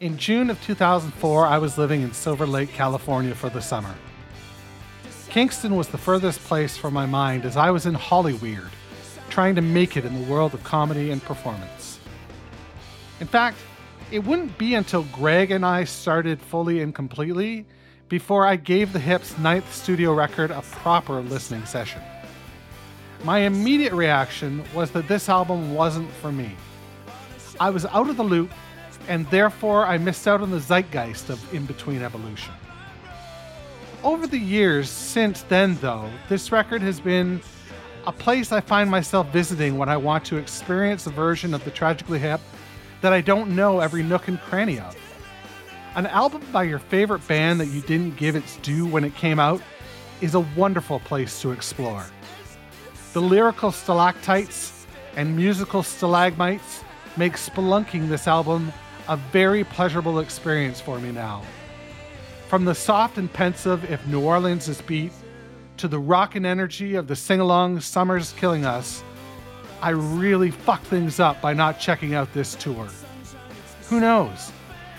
In June of 2004, I was living in Silver Lake, California for the summer. Kingston was the furthest place from my mind as I was in Hollyweird, trying to make it in the world of comedy and performance. In fact, it wouldn't be until Greg and I started fully and completely before I gave the Hips' ninth studio record a proper listening session. My immediate reaction was that this album wasn't for me. I was out of the loop, and therefore I missed out on the zeitgeist of In Between Evolution. Over the years since then, though, this record has been a place I find myself visiting when I want to experience a version of the Tragically Hip that I don't know every nook and cranny of. An album by your favorite band that you didn't give its due when it came out is a wonderful place to explore. The lyrical stalactites and musical stalagmites make spelunking this album a very pleasurable experience for me now. From the soft and pensive If New Orleans is Beat to the rock and energy of the sing along Summer's Killing Us, I really fucked things up by not checking out this tour. Who knows?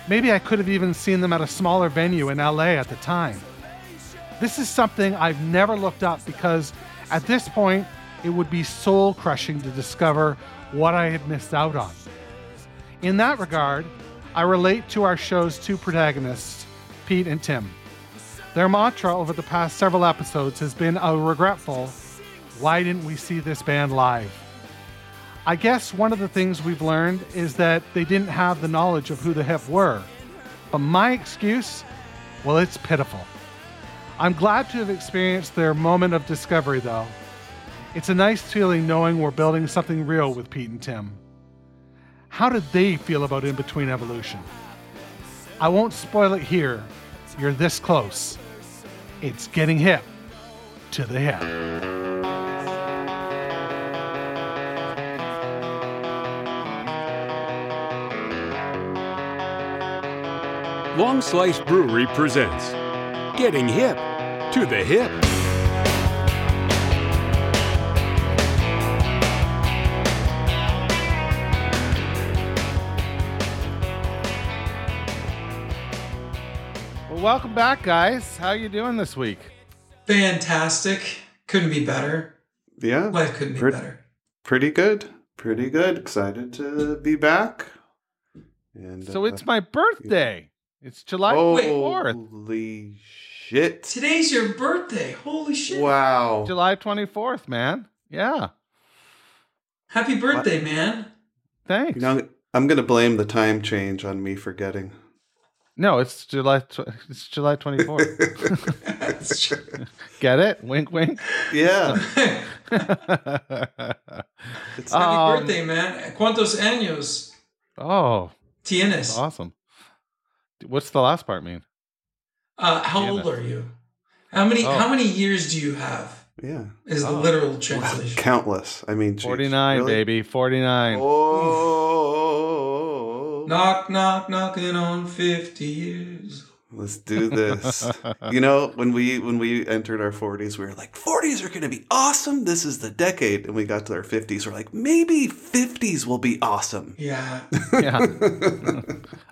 Maybe I could have even seen them at a smaller venue in LA at the time. This is something I've never looked up because at this point, it would be soul crushing to discover what I had missed out on. In that regard, I relate to our show's two protagonists, Pete and Tim. Their mantra over the past several episodes has been a regretful, why didn't we see this band live? I guess one of the things we've learned is that they didn't have the knowledge of who the Hip were. But my excuse, well, it's pitiful. I'm glad to have experienced their moment of discovery, though. It's a nice feeling knowing we're building something real with Pete and Tim. How did they feel about In Between Evolution? I won't spoil it here. You're this close. It's getting hip to the hip. Long Slice Brewery presents Getting Hip to the Hip. Welcome back, guys. How you doing this week? Fantastic. Couldn't be better. Yeah, Life couldn't be Pret- better. pretty good. Pretty good. Excited to be back. And So uh, it's my birthday. It's July oh, 24th. holy shit! Today's your birthday. Holy shit. Wow. July 24th, man. Yeah. Happy birthday, man. Thanks. You know, I'm gonna blame the time change on me forgetting. No, it's July tw- it's July 24th. Get it? Wink wink. Yeah, Happy it's Um, birthday, man. ¿Cuántos años oh, tienes? awesome. What's the last part mean? Uh, how Tienes. old are you? How many Oh. how many years do you have? yeah, Is the Oh. literal wow, translation. countless. I mean, geez, 49, really? baby. 49. Oh, Knock knock knocking on 50 years. let's do this. you know, when we when we entered our 40s, we were like, 40s are going to be awesome. This is the decade. And we got to our 50s, we're like, maybe 50s will be awesome. Yeah. yeah.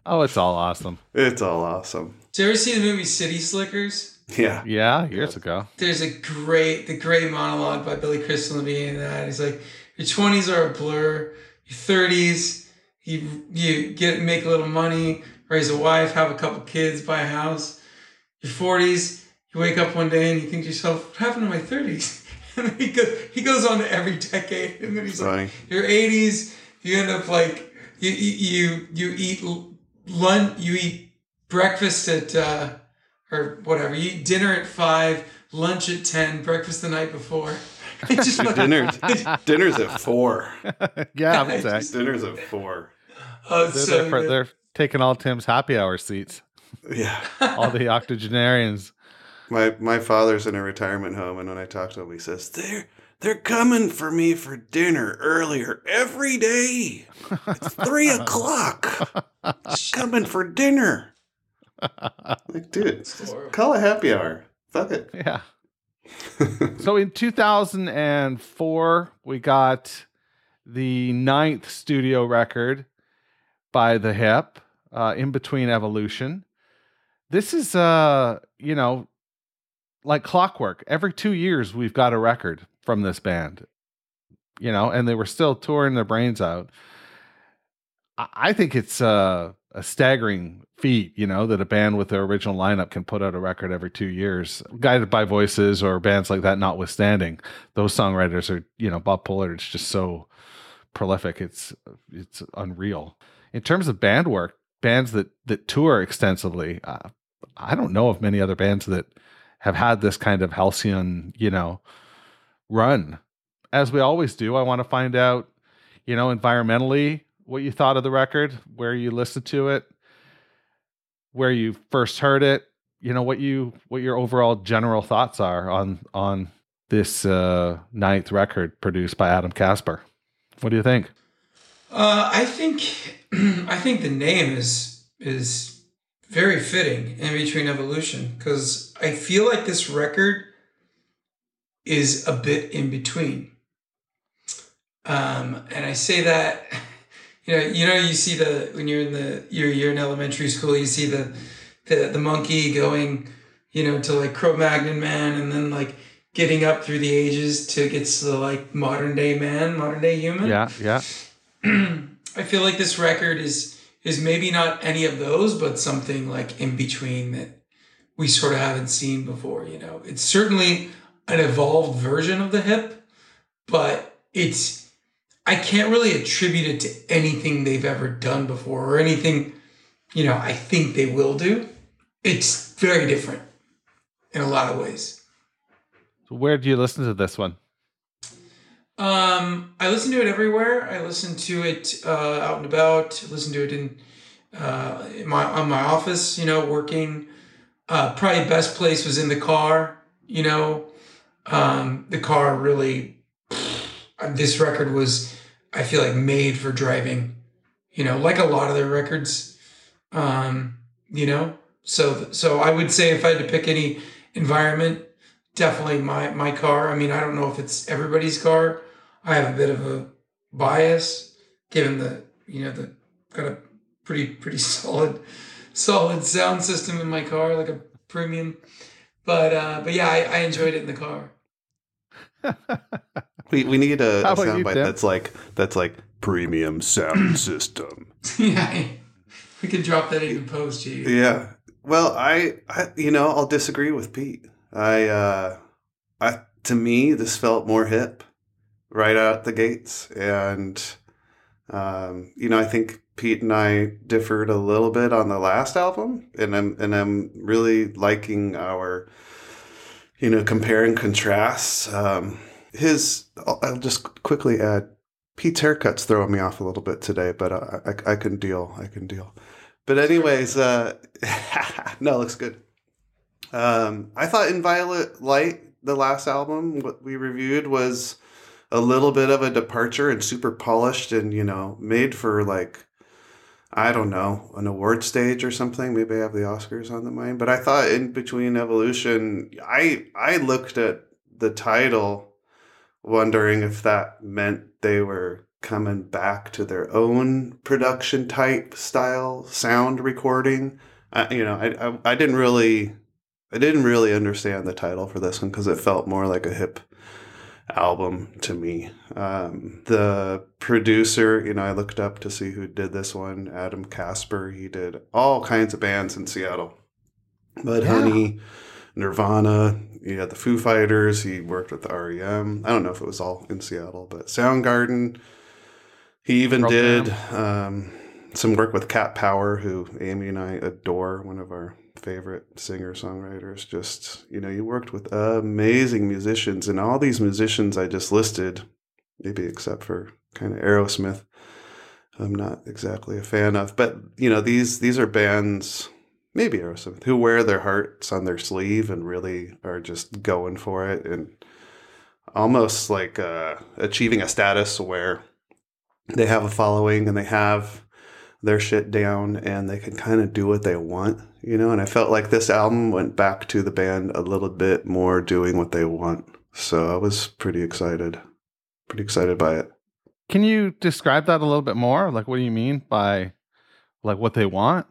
Oh, it's all awesome. It's all awesome. Did you ever see the movie City Slickers? Yeah. Yeah, years ago. There's a great, the great monologue by Billy Crystal Levine in that. He's like, your 20s are a blur. Your 30s, you you get make a little money, raise a wife, have a couple kids, buy a house. Your 40s, you wake up one day and you think to yourself, what happened to my 30s? And then he goes, he goes on to every decade, and then he's like, your 80s, you end up like you you you eat lunch, you eat breakfast at uh, or whatever. You eat dinner at five, lunch at ten, breakfast the night before. It's just like, Dinner, dinner's at four. Yeah, I'm. Dinner's at four. Oh, They're, so there for- they're taking all Tim's happy hour seats. Yeah. All the octogenarians. My my father's in a retirement home, and when I talk to him, he says they're they're coming for me for dinner earlier every day. It's three o'clock. coming for dinner. Like, dude, just call a happy hour. Fuck it. Yeah. so in 2004, we got the ninth studio record by The Hip, uh, in between evolution. This is, uh, you know, like clockwork. Every two years, we've got a record from this band, you know, and they were still touring their brains out. I, think it's uh, a staggering feat, you know, that a band with their original lineup can put out a record every two years, guided by voices or bands like that, notwithstanding. Those songwriters are, you know, Bob Pollard is just so prolific. It's it's unreal. In terms of band work, bands that that tour extensively, uh, I don't know of many other bands that have had this kind of halcyon, you know, run. As we always do, I want to find out, you know, environmentally what you thought of the record, where you listened to it, where you first heard it, you know, what you what your overall general thoughts are on on this uh ninth record produced by Adam Kasper. What do you think? Uh, I think I think the name is is very fitting in between evolution because I feel like this record is a bit in between. Um, and I say that, you know, you know, you see the when you're in the you're you're in elementary school, you see the the the monkey going, you know, to like Cro-Magnon man, and then like getting up through the ages to get to the like modern day man, modern day human. Yeah, yeah. I feel like this record is is maybe not any of those, but something like in between that we sort of haven't seen before. You know, it's certainly an evolved version of the hip, but it's I can't really attribute it to anything they've ever done before or anything, you know, I think they will do. It's very different in a lot of ways. So where do you listen to this one? Um, I listen to it everywhere. I listen to it uh, out and about. I listen to it in, uh, in my on my office. You know, working. Uh, probably best place was in the car. You know, um, the car really. This record was, I feel like, made for driving. You know, like a lot of their records. Um, you know, so so I would say if I had to pick any environment, definitely my my car. I mean, I don't know if it's everybody's car. I have a bit of a bias, given the you know the got a pretty pretty solid solid sound system in my car, like a premium. But uh, but yeah, I, I enjoyed it in the car. We we need a, How a soundbite that's like that's like premium sound system. yeah, we can drop that in the post, you. Yeah. Well, I, I you know, I'll disagree with Pete. I uh I to me this felt more hip right out the gates and um you know, I think Pete and I differed a little bit on the last album and I'm and I'm really liking our you know, compare and contrast. Um his I'll, I'll just quickly add Pete's haircut's throwing me off a little bit today, but I, I, I can deal. I can deal. But anyways, uh, no, it looks good. Um, I thought in Violet Light, the last album what we reviewed was a little bit of a departure and super polished and you know made for like I don't know an award stage or something. Maybe I have the Oscars on the mind. But I thought in between Evolution, I I looked at the title, wondering if that meant they were coming back to their own production type style sound recording. I, you know, I, I I didn't really I didn't really understand the title for this one because it felt more like a hip album to me. Um, the producer, you know, I looked up to see who did this one. Adam Kasper. He did all kinds of bands in Seattle. Mud Yeah. Honey, Nirvana. he had the Foo Fighters. He worked with REM. I don't know if it was all in Seattle, but Soundgarden. He even did um, some work with Cat Power, who Amy and I adore, one of our favorite singer songwriters. Just, you know, you worked with amazing musicians, and all these musicians I just listed, maybe except for kind of Aerosmith, I'm not exactly a fan of. But, you know, these these are bands, maybe Aerosmith, who wear their hearts on their sleeve and really are just going for it and almost like uh, achieving a status where they have a following and they have their shit down and they can kind of do what they want, you know. And I felt like this album went back to the band a little bit more doing what they want. So I was pretty excited, pretty excited by it. Can you describe that a little bit more? Like, what do you mean by Like what they want?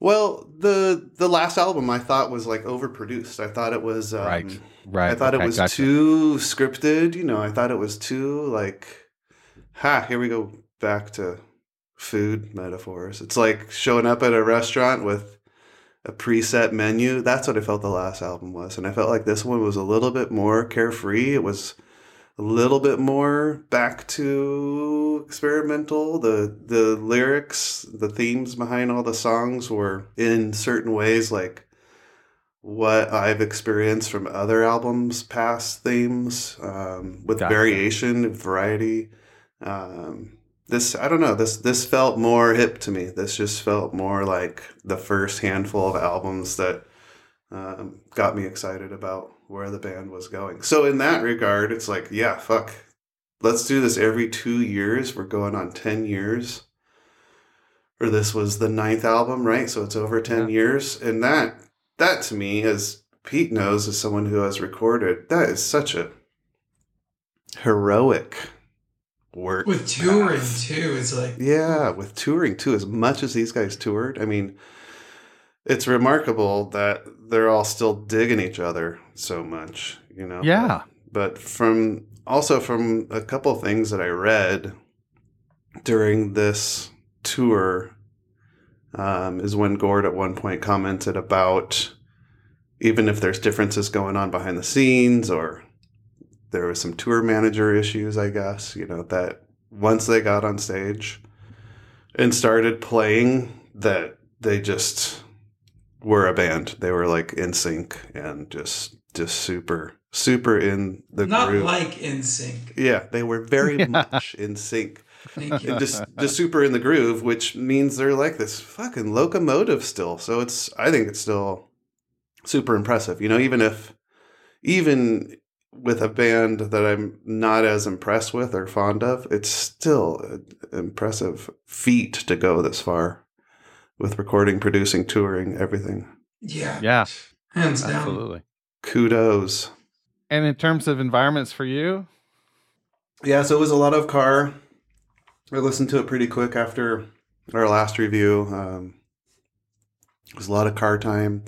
Well, the the last album I thought was like overproduced. I thought it was um, right. Right. I thought okay, it was gotcha. too scripted. You know, I thought it was too like, ha, here we go back to food metaphors. It's like showing up at a restaurant with a preset menu. That's what I felt the last album was. And I felt like this one was a little bit more carefree. It was a little bit more back to experimental. The the lyrics, the themes behind all the songs were in certain ways like what I've experienced from other albums, past themes, um, with Gotcha. variation, variety. Um, this I don't know. This this felt more hip to me. This just felt more like the first handful of albums that um, got me excited about where the band was going. So in that regard, it's like, yeah, fuck, let's do this every two years. We're going on ten years. Or this was the ninth album, right? So it's over ten Yeah. years, and that that to me, as Pete knows, as someone who has recorded, that is such a heroic work With touring path. too, it's like Yeah, with touring too, as much as these guys toured, I mean, it's remarkable that they're all still digging each other so much, you know. Yeah. But from also from a couple things that I read during this tour um, is when Gord at one point commented about even if there's differences going on behind the scenes or there was some tour manager issues, I guess, you know, that once they got on stage and started playing, that they just were a band. They were like in sync and just just super super in the not groove. like in sync. yeah, they were very Yeah. much in sync Thank you. and just just super in the groove, which means they're like this fucking locomotive still. So it's I think it's still super impressive. You know, even if even with a band that I'm not as impressed with or fond of, it's still an impressive feat to go this far with recording, producing, touring, everything. Yeah, Yeah, hands down. absolutely. Kudos. And in terms of environments for you, Yeah, so it was a lot of car. I listened to it pretty quick after our last review. Um, it was a lot of car time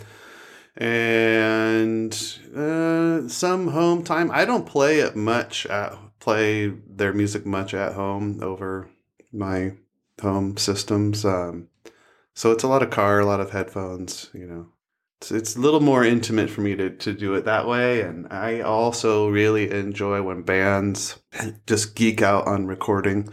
and uh, some home time. I don't play it much at play their music much at home over my home systems. Um, so it's a lot of car, a lot of headphones. You know, it's, it's a little more intimate for me to, to do it that way. And I also really enjoy when bands just geek out on recording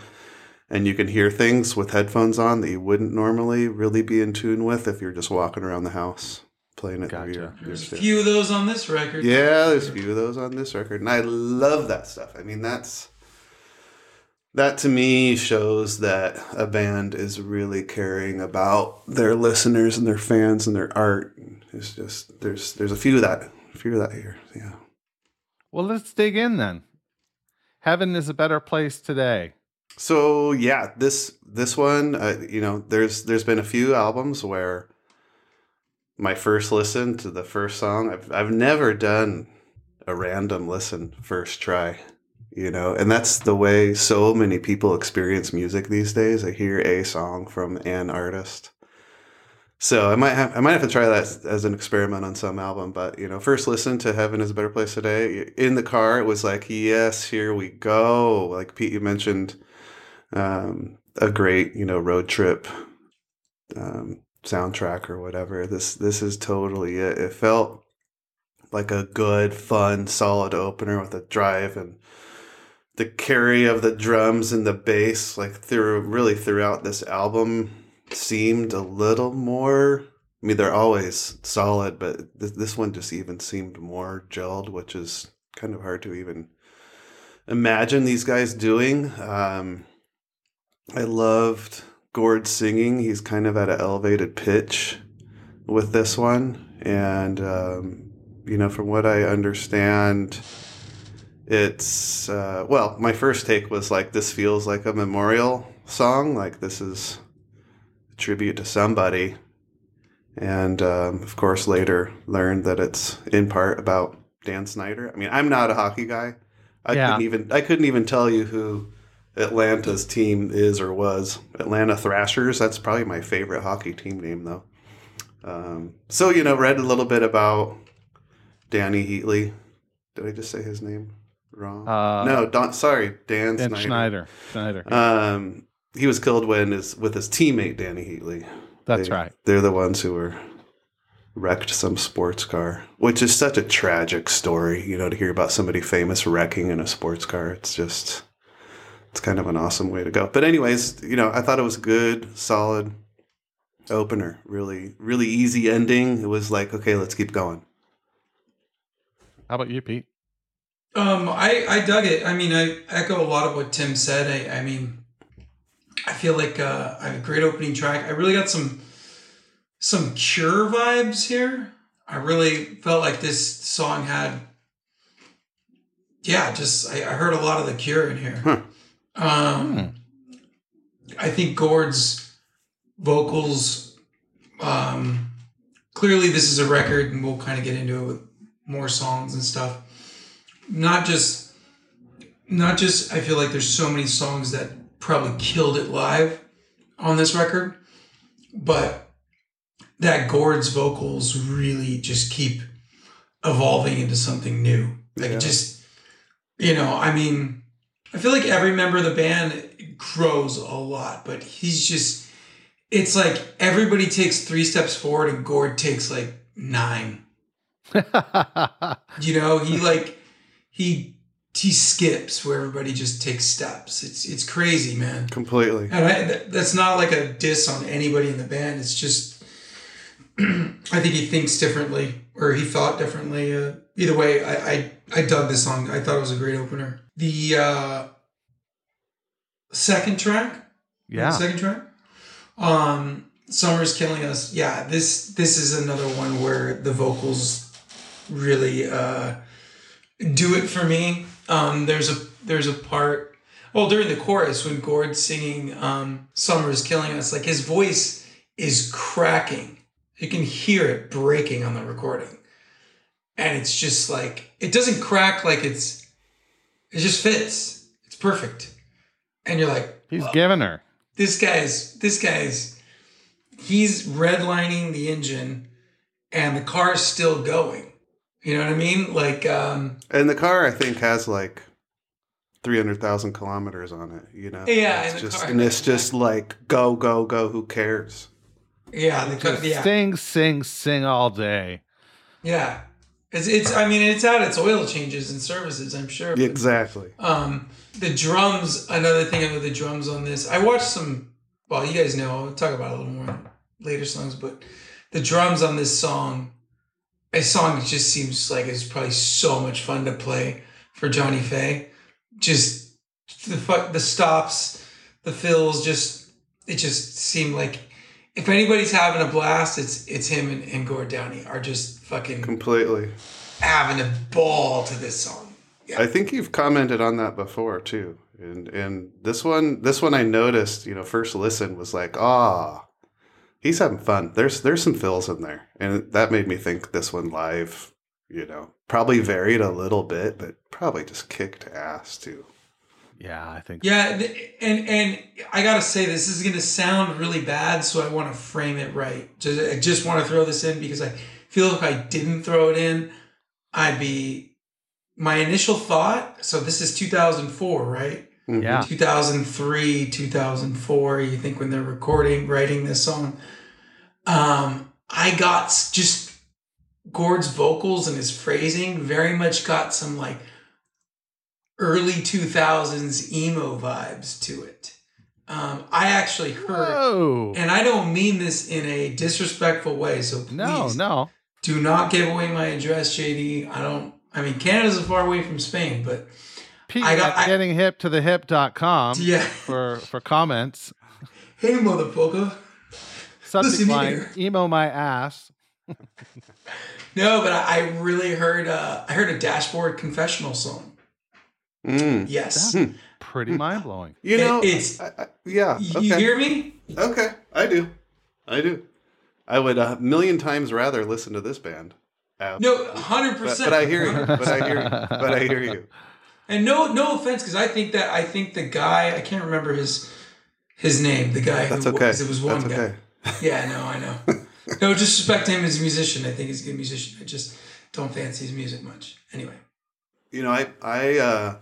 and you can hear things with headphones on that you wouldn't normally really be in tune with if you're just walking around the house playing it through your, your There's a few of those on this record. Yeah, there's a few of those on this record, and I love that stuff. I mean, that's that to me shows that a band is really caring about their listeners and their fans and their art. It's just there's there's a few of that, a few of that here. Yeah. well, let's dig in then. Heaven is a better place today. So yeah, this this one, uh, you know, there's there's been a few albums where my first listen to the first song, I've I've never done a random listen first try, you know, and that's the way so many people experience music these days. I hear a song from an artist. So I might have I might have to try that as an experiment on some album, but you know, first listen to Heaven is a Better Place Today. In the car, it was like, yes, here we go. Like Pete, you mentioned um, a great you know road trip um, soundtrack or whatever. This this is totally it. It felt like a good, fun, solid opener with a drive and the carry of the drums and the bass, like through really throughout this album, seemed a little more. I mean, they're always solid, but th- this one just even seemed more gelled, which is kind of hard to even imagine these guys doing. Um, I loved Gord singing. He's kind of at an elevated pitch with this one. And, um, you know, from what I understand, it's, uh, well, my first take was like, this feels like a memorial song. Like, this is a tribute to somebody. And, um, of course, later learned that it's in part about Dan Snyder. I mean, I'm not a hockey guy. I Yeah. couldn't even I couldn't even tell you who Atlanta's team is or was. Atlanta Thrashers. That's probably my favorite hockey team name, though. Um, so you know, read a little bit about Dany Heatley. Did I just say his name wrong? Uh, no, Don. Sorry, Dan, Dan Snyder. Schneider. Schneider. Um, he was killed when his with his teammate Dany Heatley. That's They- right. They're the ones who were wrecked some sports car, which is such a tragic story. You know, to hear about somebody famous wrecking in a sports car. It's just, it's kind of an awesome way to go. But anyways, you know, I thought it was good, solid opener. Really, really easy ending. It was like, okay, let's keep going. How about you, Pete? Um, I, I dug it. I mean, I echo a lot of what Tim said. I, I mean, I feel like uh, I have a great opening track. I really got some some Cure vibes here. I really felt like this song had, yeah, just I, I heard a lot of the Cure in here. Huh. Um, I think Gord's vocals. Um, clearly, this is a record, and we'll kind of get into it with more songs and stuff not just not just I feel like there's so many songs that probably killed it live on this record, but that Gord's vocals really just keep evolving into something new. Like Yeah. just you know, I mean, I feel like every member of the band grows a lot, but he's just it's like everybody takes three steps forward and Gord takes like nine. You know, he like he he skips where everybody just takes steps. It's it's crazy, man. Completely. And I, th- that's not like a diss on anybody in the band. It's just I think he thinks differently or he thought differently. Uh, either way, I, I I dug this song. I thought it was a great opener. The uh, second track, the yeah. second track. Um, Summer's killing us. Yeah, this this is another one where the vocals really uh, do it for me. Um, there's a there's a part. Well, during the chorus when Gord's singing um, "Summer is killing us," like his voice is cracking. You can hear it breaking on the recording, and it's just like it doesn't crack like it's. It just fits. It's perfect, and you're like, He's giving her. this guy's this guy's he's redlining the engine and the car's still going you know what i mean like um And the car, I think, has like three hundred thousand kilometers on it. You know. Yeah, It's and the just car- and it's just like go go go. Who cares? yeah the car, yeah Sing, sing, sing all day. yeah it's, it's i mean it's at its oil changes and services i'm sure but, Exactly. um the drums another thing about the drums on this i watched some well you guys know i'll talk about a little more in later songs but the drums on this song a song that just seems like it's probably so much fun to play for johnny fay just the fu- the stops the fills just it just seemed like if anybody's having a blast it's it's him and, and gord downie are just fucking Completely. having a ball to this song I think you've commented on that before too. And and this one this one I noticed, you know, first listen was like, ah, he's having fun. There's there's some fills in there. And that made me think this one live, you know, probably varied a little bit, but probably just kicked ass too. Yeah, I think. Yeah, and and I gotta say this is gonna sound really bad, so I want to frame it right. Just, I just want to throw this in because I feel if I didn't throw it in, I'd be my initial thought. So this is 2004, right? Mhm. Yeah. 2003, 2004. You think when they're recording, writing this song, um, I got just Gord's vocals and his phrasing very much got some like early 2000s emo vibes to it. Um, I actually heard, Whoa. and I don't mean this in a disrespectful way, so please No, no. do not give away my address, JD. I don't. I mean, Canada's a far away from Spain, but Pete I got- I- getting hip to the hip.com yeah. for, for comments. Hey, motherfucker. Subject Listen line here. emo my ass. No, but I, I really heard. Uh, I heard a dashboard confessional song. Mm. Yes, That's pretty mind blowing. You It- know, it's- I, I, yeah. you hear me? okay, I do. I do. I would a million times rather listen to this band. No, hundred percent. but I hear you. But I hear you. But I hear you. And no, no offense, because I think that I think the guy I can't remember his his name. The guy That's who okay. was it was one That's guy. okay. Yeah, no, I know. no disrespect to him as a musician. I think he's a good musician. I just don't fancy his music much. Anyway, You know, I I uh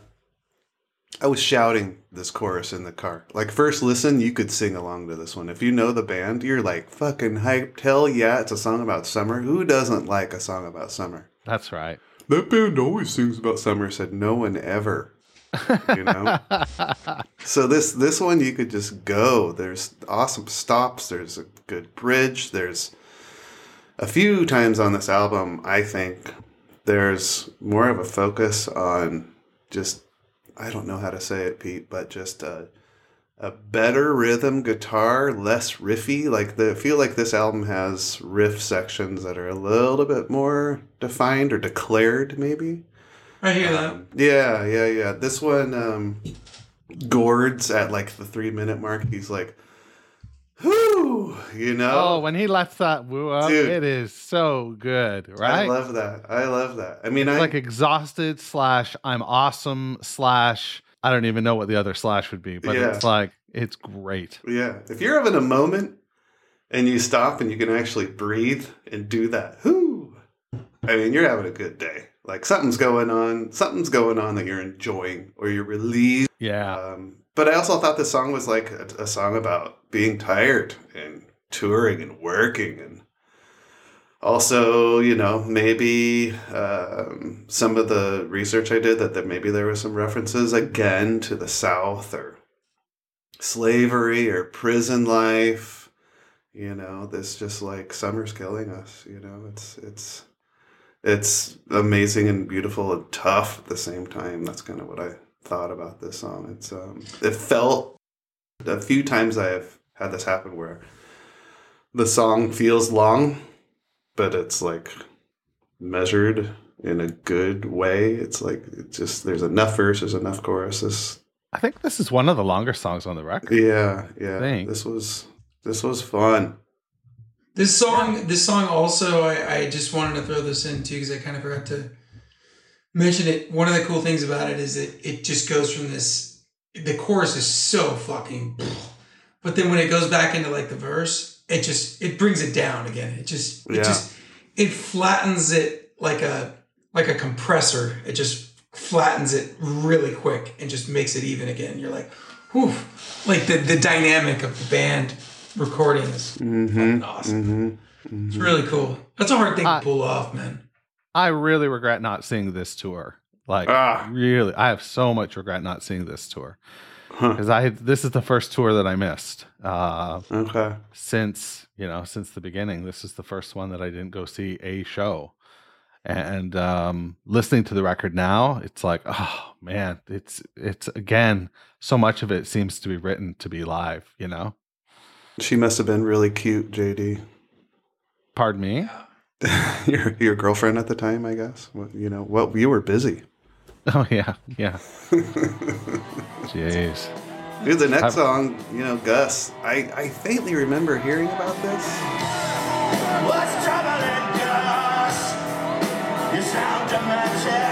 I was shouting this chorus in the car. Like first listen, you could sing along to this one. If you know the band, you're like fucking hyped. Hell yeah, it's a song about summer. Who doesn't like a song about summer? That's right. That band always sings about summer. Said no one ever. You know. so this this one you could just go. There's awesome stops. There's a good bridge. There's a few times on this album. I think there's more of a focus on just I don't know how to say it, Pete, but just a a better rhythm guitar, less riffy. Like the I feel like this album has riff sections that are a little bit more defined or declared, maybe. I hear that. Um, yeah, yeah, yeah. This one, um, Gord's at like the three minute mark. He's like, "Whoo," you know. Oh, when he lets that woo up, Dude. it is so good, right? I love that. I love that. I mean, It's I like exhausted slash I'm awesome slash I don't even know what the other slash would be, but Yeah. it's like it's great. yeah. If you're having a moment and you stop and you can actually breathe and do that, whoo. I mean, you're having a good day. Like something's going on. Something's going on that you're enjoying or you're relieved. Yeah. Um, but I also thought this song was like a, a song about being tired and touring and working and also, you know, maybe um, some of the research I did that, that maybe there were some references again to the South or slavery or prison life. You know, this just like summer's killing us. You know, it's it's it's amazing and beautiful and tough at the same time. That's kind of what I thought about this song. It's um, it felt a few times I have had this happen where the song feels long, but it's like measured in a good way. It's like it just there's enough verses, there's enough choruses. I think this is one of the longer songs on the record. Yeah, yeah. Thanks. This was this was fun. This song, this song also, I, I just wanted to throw this in too because I kind of forgot to mention it. One of the cool things about it is that it just goes from this. The chorus is so fucking, but then when it goes back into like the verse, it just it brings it down again. It just it Yeah. just it flattens it like a like a compressor. It just flattens it really quick and just makes it even again. You're like, whew, like the the dynamic of the band recording is fucking awesome. Mm-hmm. It's really cool. That's a hard thing I- to pull off, man. I really regret not seeing this tour. Like Ah. really, I have so much regret not seeing this tour Huh. because I this is the first tour that I missed uh, Okay. since you know since the beginning. This is the first one that I didn't go see a show, and um, listening to the record now, it's like oh man, it's it's again so much of it seems to be written to be live. You know, She must have been really cute, JD. pardon me. your your girlfriend at the time, I guess. What, you know, well, you were busy. Oh yeah, yeah. Jeez. Dude, the next I've- song, you know, Gus. I I faintly remember hearing about this. What's troubling us? You sound dramatic.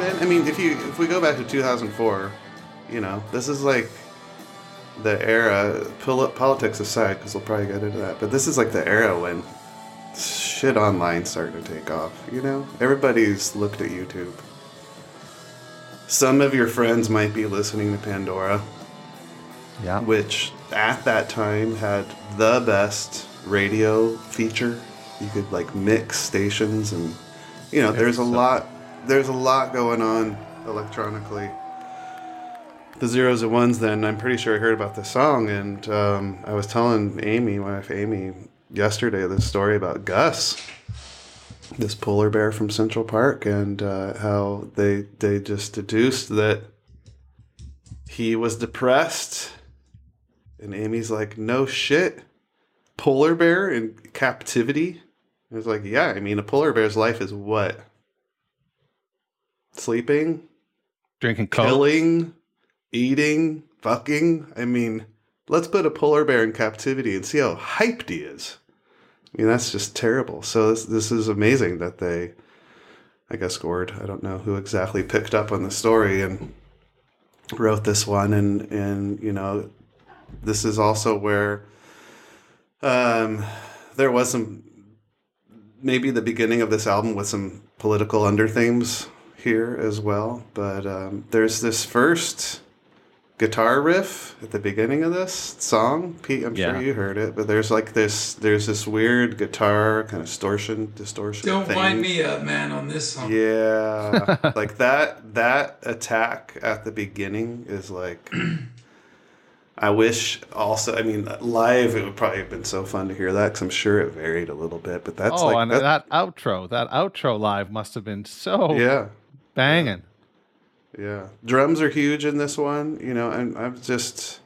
Then. I mean, if you if we go back to 2004, you know, this is like the era. Pol- politics aside, because we'll probably get into that. But this is like the era when shit online started to take off. You know, everybody's looked at YouTube. Some of your friends might be listening to Pandora, Yeah. which at that time had the best radio feature. You could like mix stations and you know, there's a lot there's a lot going on electronically. The zeros and ones then I'm pretty sure I heard about this song and um, I was telling Amy, my wife Amy, yesterday this story about Gus. This polar bear from Central Park and uh, how they they just deduced that he was depressed and Amy's like, no shit. Polar bear in captivity? I was like, yeah, I mean, a polar bear's life is what? Sleeping, Drinking Coke. killing, eating, fucking. I mean, let's put a polar bear in captivity and see how hyped he is. I mean, that's just terrible. So this, this is amazing that they, I guess, Gord, I don't know who exactly picked up on the story and wrote this one. And, and you know, this is also where um, there was some, maybe the beginning of this album with some political underthemes here as well. But um, there's this first guitar riff at the beginning of this song. Pete, I'm Yeah. sure you heard it, but there's like this, there's this weird guitar kind of distortion, distortion. Don't thing. wind me up, man, on this song. Yeah, like that that attack at the beginning is like. I wish also. I mean, live it would probably have been so fun to hear that because I'm sure it varied a little bit. But that's oh, like and that- that outro, that outro live must have been so yeah, banging. yeah. Drums are huge in this one, you know, and I'm just.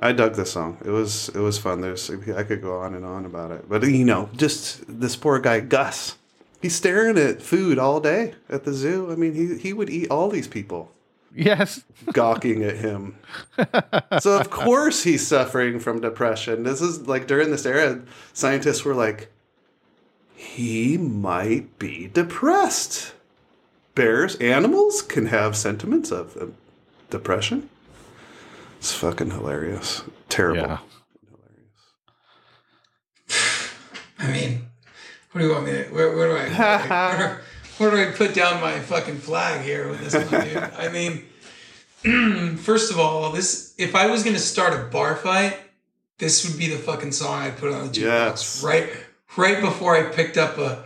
I dug this song. It was it was fun. There's I could go on and on about it, but you know, just this poor guy Gus. He's staring at food all day at the zoo. I mean, he he would eat all these people. Yes. gawking at him. so of course he's suffering from depression. This is like during this era, scientists were like, he might be depressed. Bears, animals can have sentiments of uh, depression. It's fucking hilarious. Terrible. Yeah. I mean, what do you want me to? Where, where do I? Where, do- where do I put down my fucking flag here with this one, dude? I mean, first of all, this if I was gonna start a bar fight, this would be the fucking song I'd put on the jukebox Yes. right right before I picked up a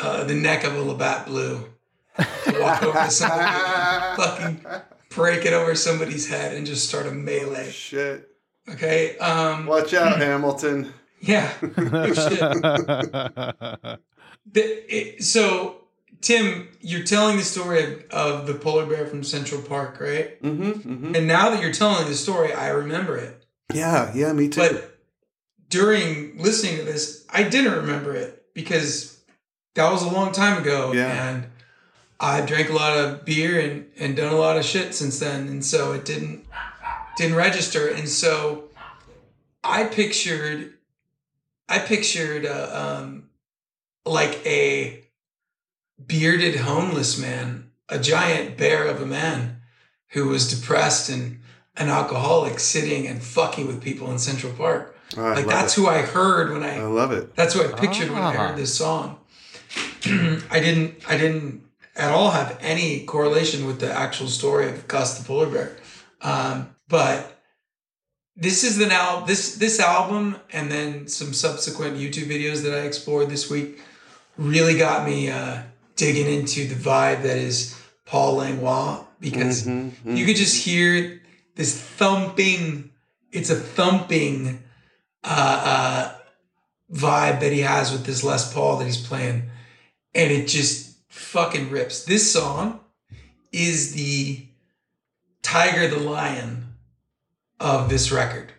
uh, the neck of a Labatt Blue to walk over somebody, fucking break it over somebody's head, and just start a melee. Shit. Okay. Um, Watch out, Hamilton. yeah. Oh. The, it, so, Tim, you're telling the story of, of the polar bear from Central Park, right? Mm-hmm, mm-hmm. And now that you're telling the story, I remember it. Yeah, yeah, me too. But during listening to this, I didn't remember it because that was a long time ago. Yeah. And I drank a lot of beer and, and done a lot of shit since then. And so it didn't didn't register. And so I pictured I pictured uh, um, like a bearded homeless man, a giant bear of a man who was depressed and an alcoholic sitting and fucking with people in Central Park. Oh, like that's it. who I heard when I I love it. that's what I pictured when I Ah. heard this song. I didn't I didn't at all have any correlation with the actual story of Gus the polar bear. Um, but this is the now this this album and then some subsequent YouTube videos that I explored this week really got me uh, digging into the vibe that is Paul Langlois because Mhm, mhm. you could just hear this thumping. It's a thumping uh, uh, vibe that he has with this Les Paul that he's playing, and it just fucking rips. This song is the Tiger the Lion of this record.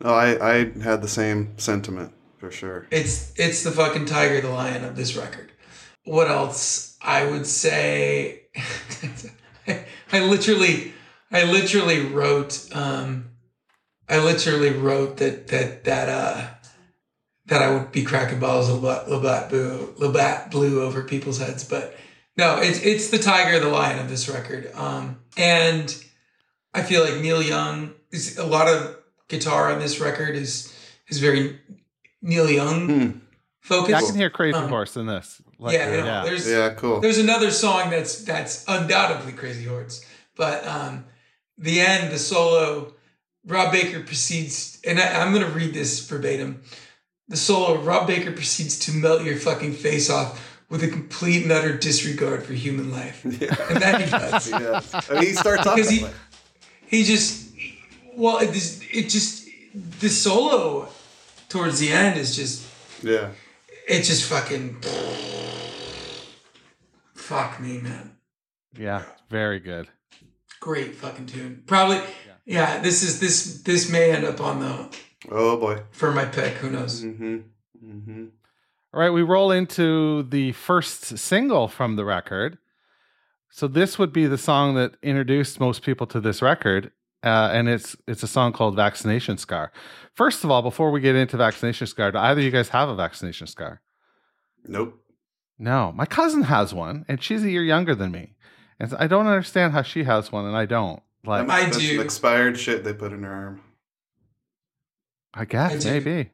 Oh, I, I had the same sentiment for sure. It's it's the fucking Tiger the Lion of this record. What else? I would say I, I literally I literally wrote um I literally wrote that that that uh that I would be cracking balls of Labatt, Labatt Blue Labatt Blue over people's heads, but No, it's it's the tiger, the lion of this record. Um, and I feel like Neil Young is a lot of guitar on this record is is very Neil Young Hmm. focused. I can hear Crazy Um, Horse in this. Like, yeah, you know, there's Yeah, cool. there's another song that's that's undoubtedly Crazy Horse, but um, the end, the solo, Rob Baker proceeds, and I, I'm gonna read this verbatim. The solo, Rob Baker proceeds to melt your fucking face off with a complete and utter disregard for human life, Yeah. and that he does. yeah. I mean, he starts off Because he- way. He just, well, it, just- it just the solo towards the end is just Yeah. it just fucking fuck me, man. yeah, very good. Great fucking tune. Probably, yeah. This is this this may end up on the Oh boy. for my pick. Who knows? Mm-hmm. Mm-hmm. All right, we roll into the first single from the record. So this would be the song that introduced most people to this record, uh, and it's it's a song called "Vaccination Scar." First of all, before we get into "Vaccination Scar," do either of you guys have a vaccination scar? Nope. No, my cousin has one, and she's a year younger than me, and so I don't understand how she has one and I don't. Like, I That's do. some expired shit they put in her arm. I guess I do. maybe.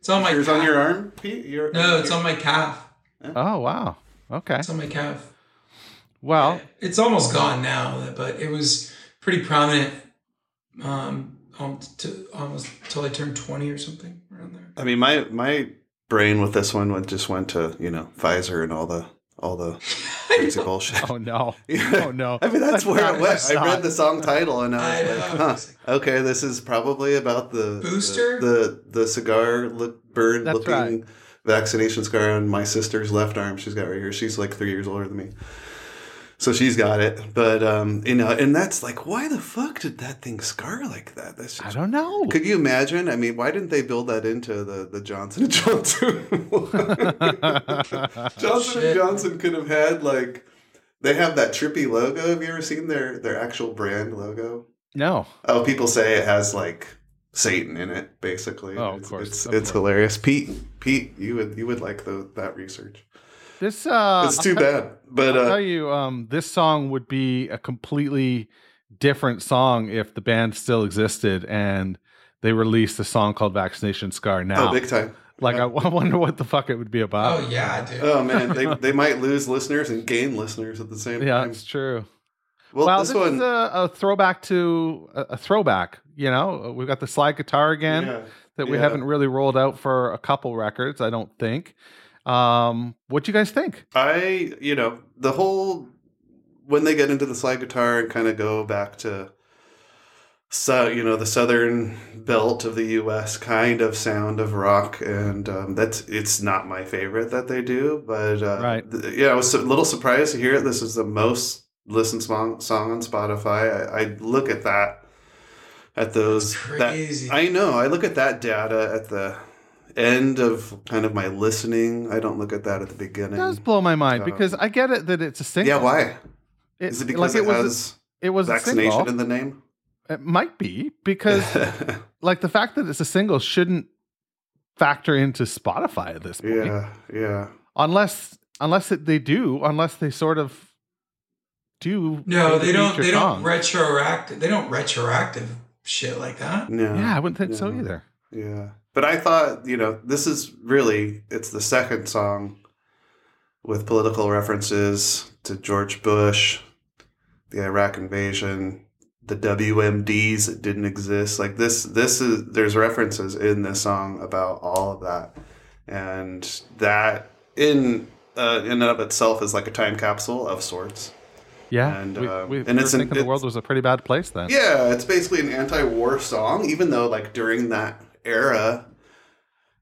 It's on my. Yours on your arm, Pete? Your, No, it's on my calf. Oh wow. Okay. It's on my calf. Well, It's almost gone now, but it was pretty prominent. Um, um, to almost till I turned twenty or something around there. I mean, my my brain with this one went just went to you know Pfizer and all the all the crazy bullshit. oh no. Oh no. I mean, that's where not it went. what I I read the song title and I I was like, huh, okay, this is probably about the Booster? the the, the cigar li- bird That's looking right. vaccination scar on my sister's left arm. She's got right here. She's like three years older than me. So she's got it, but um, you know, and that's like, why the fuck did that thing scar like that? That's I don't know. could you imagine? I mean, why didn't they build that into the the Johnson and Johnson? Johnson and Johnson could have had like they have that trippy logo. Have you ever seen their their actual brand logo? no. Oh, people say it has like Satan in it, basically. Oh, of it's, course, It's, of it's course. hilarious. Pete, Pete, you would you would like the, that research. This uh it's too bad, but I'll tell uh, you, um, this song would be a completely different song if the band still existed and they released a song called "Vaccination Scar" now. oh, big time. like, I, I wonder what the fuck it would be about. Oh yeah, I dude. Oh man, they they might lose listeners and gain listeners at the same yeah, time. it's true. Well, Well, this, this, one, is a, a throwback to a, a throwback. You know, we've got the slide guitar again yeah. that we yeah. haven't really rolled out for a couple records. I don't think. Um, what do you guys think? I, you know, the whole when they get into the slide guitar and kind of go back to so you know the southern belt of the U.S. kind of sound of rock, and um, that's it's not my favorite that they do, but uh, Right. th- yeah, I was a little surprised to hear it. This is the most listened song song on Spotify. I, I look at that at those that Crazy. I know. I look at that data at the end of kind of my listening. I don't look at that at the It beginning. does blow my mind Uh, because I get it that it's a single. Yeah, why? It, Is it because like it, was has a, it was vaccination single? in the name? It might be because like the fact that it's a single shouldn't factor into Spotify at this point. yeah, yeah. Unless unless it, they do, unless they sort of do. no, they don't. feature They don't retroactive. They don't retroactive shit like that. No. Yeah, I wouldn't think so either. Yeah. But I thought, you know, this is really it's the second song with political references to George Bush, the Iraq invasion, the WMDs that didn't exist. Like this this is there's references in this song about all of that. And that in uh, in and of itself is like a time capsule of sorts. Yeah, And, we, uh, we, and we it's an- thinking the world was a pretty bad place then. Yeah, it's basically an anti-war song, even though like during that era,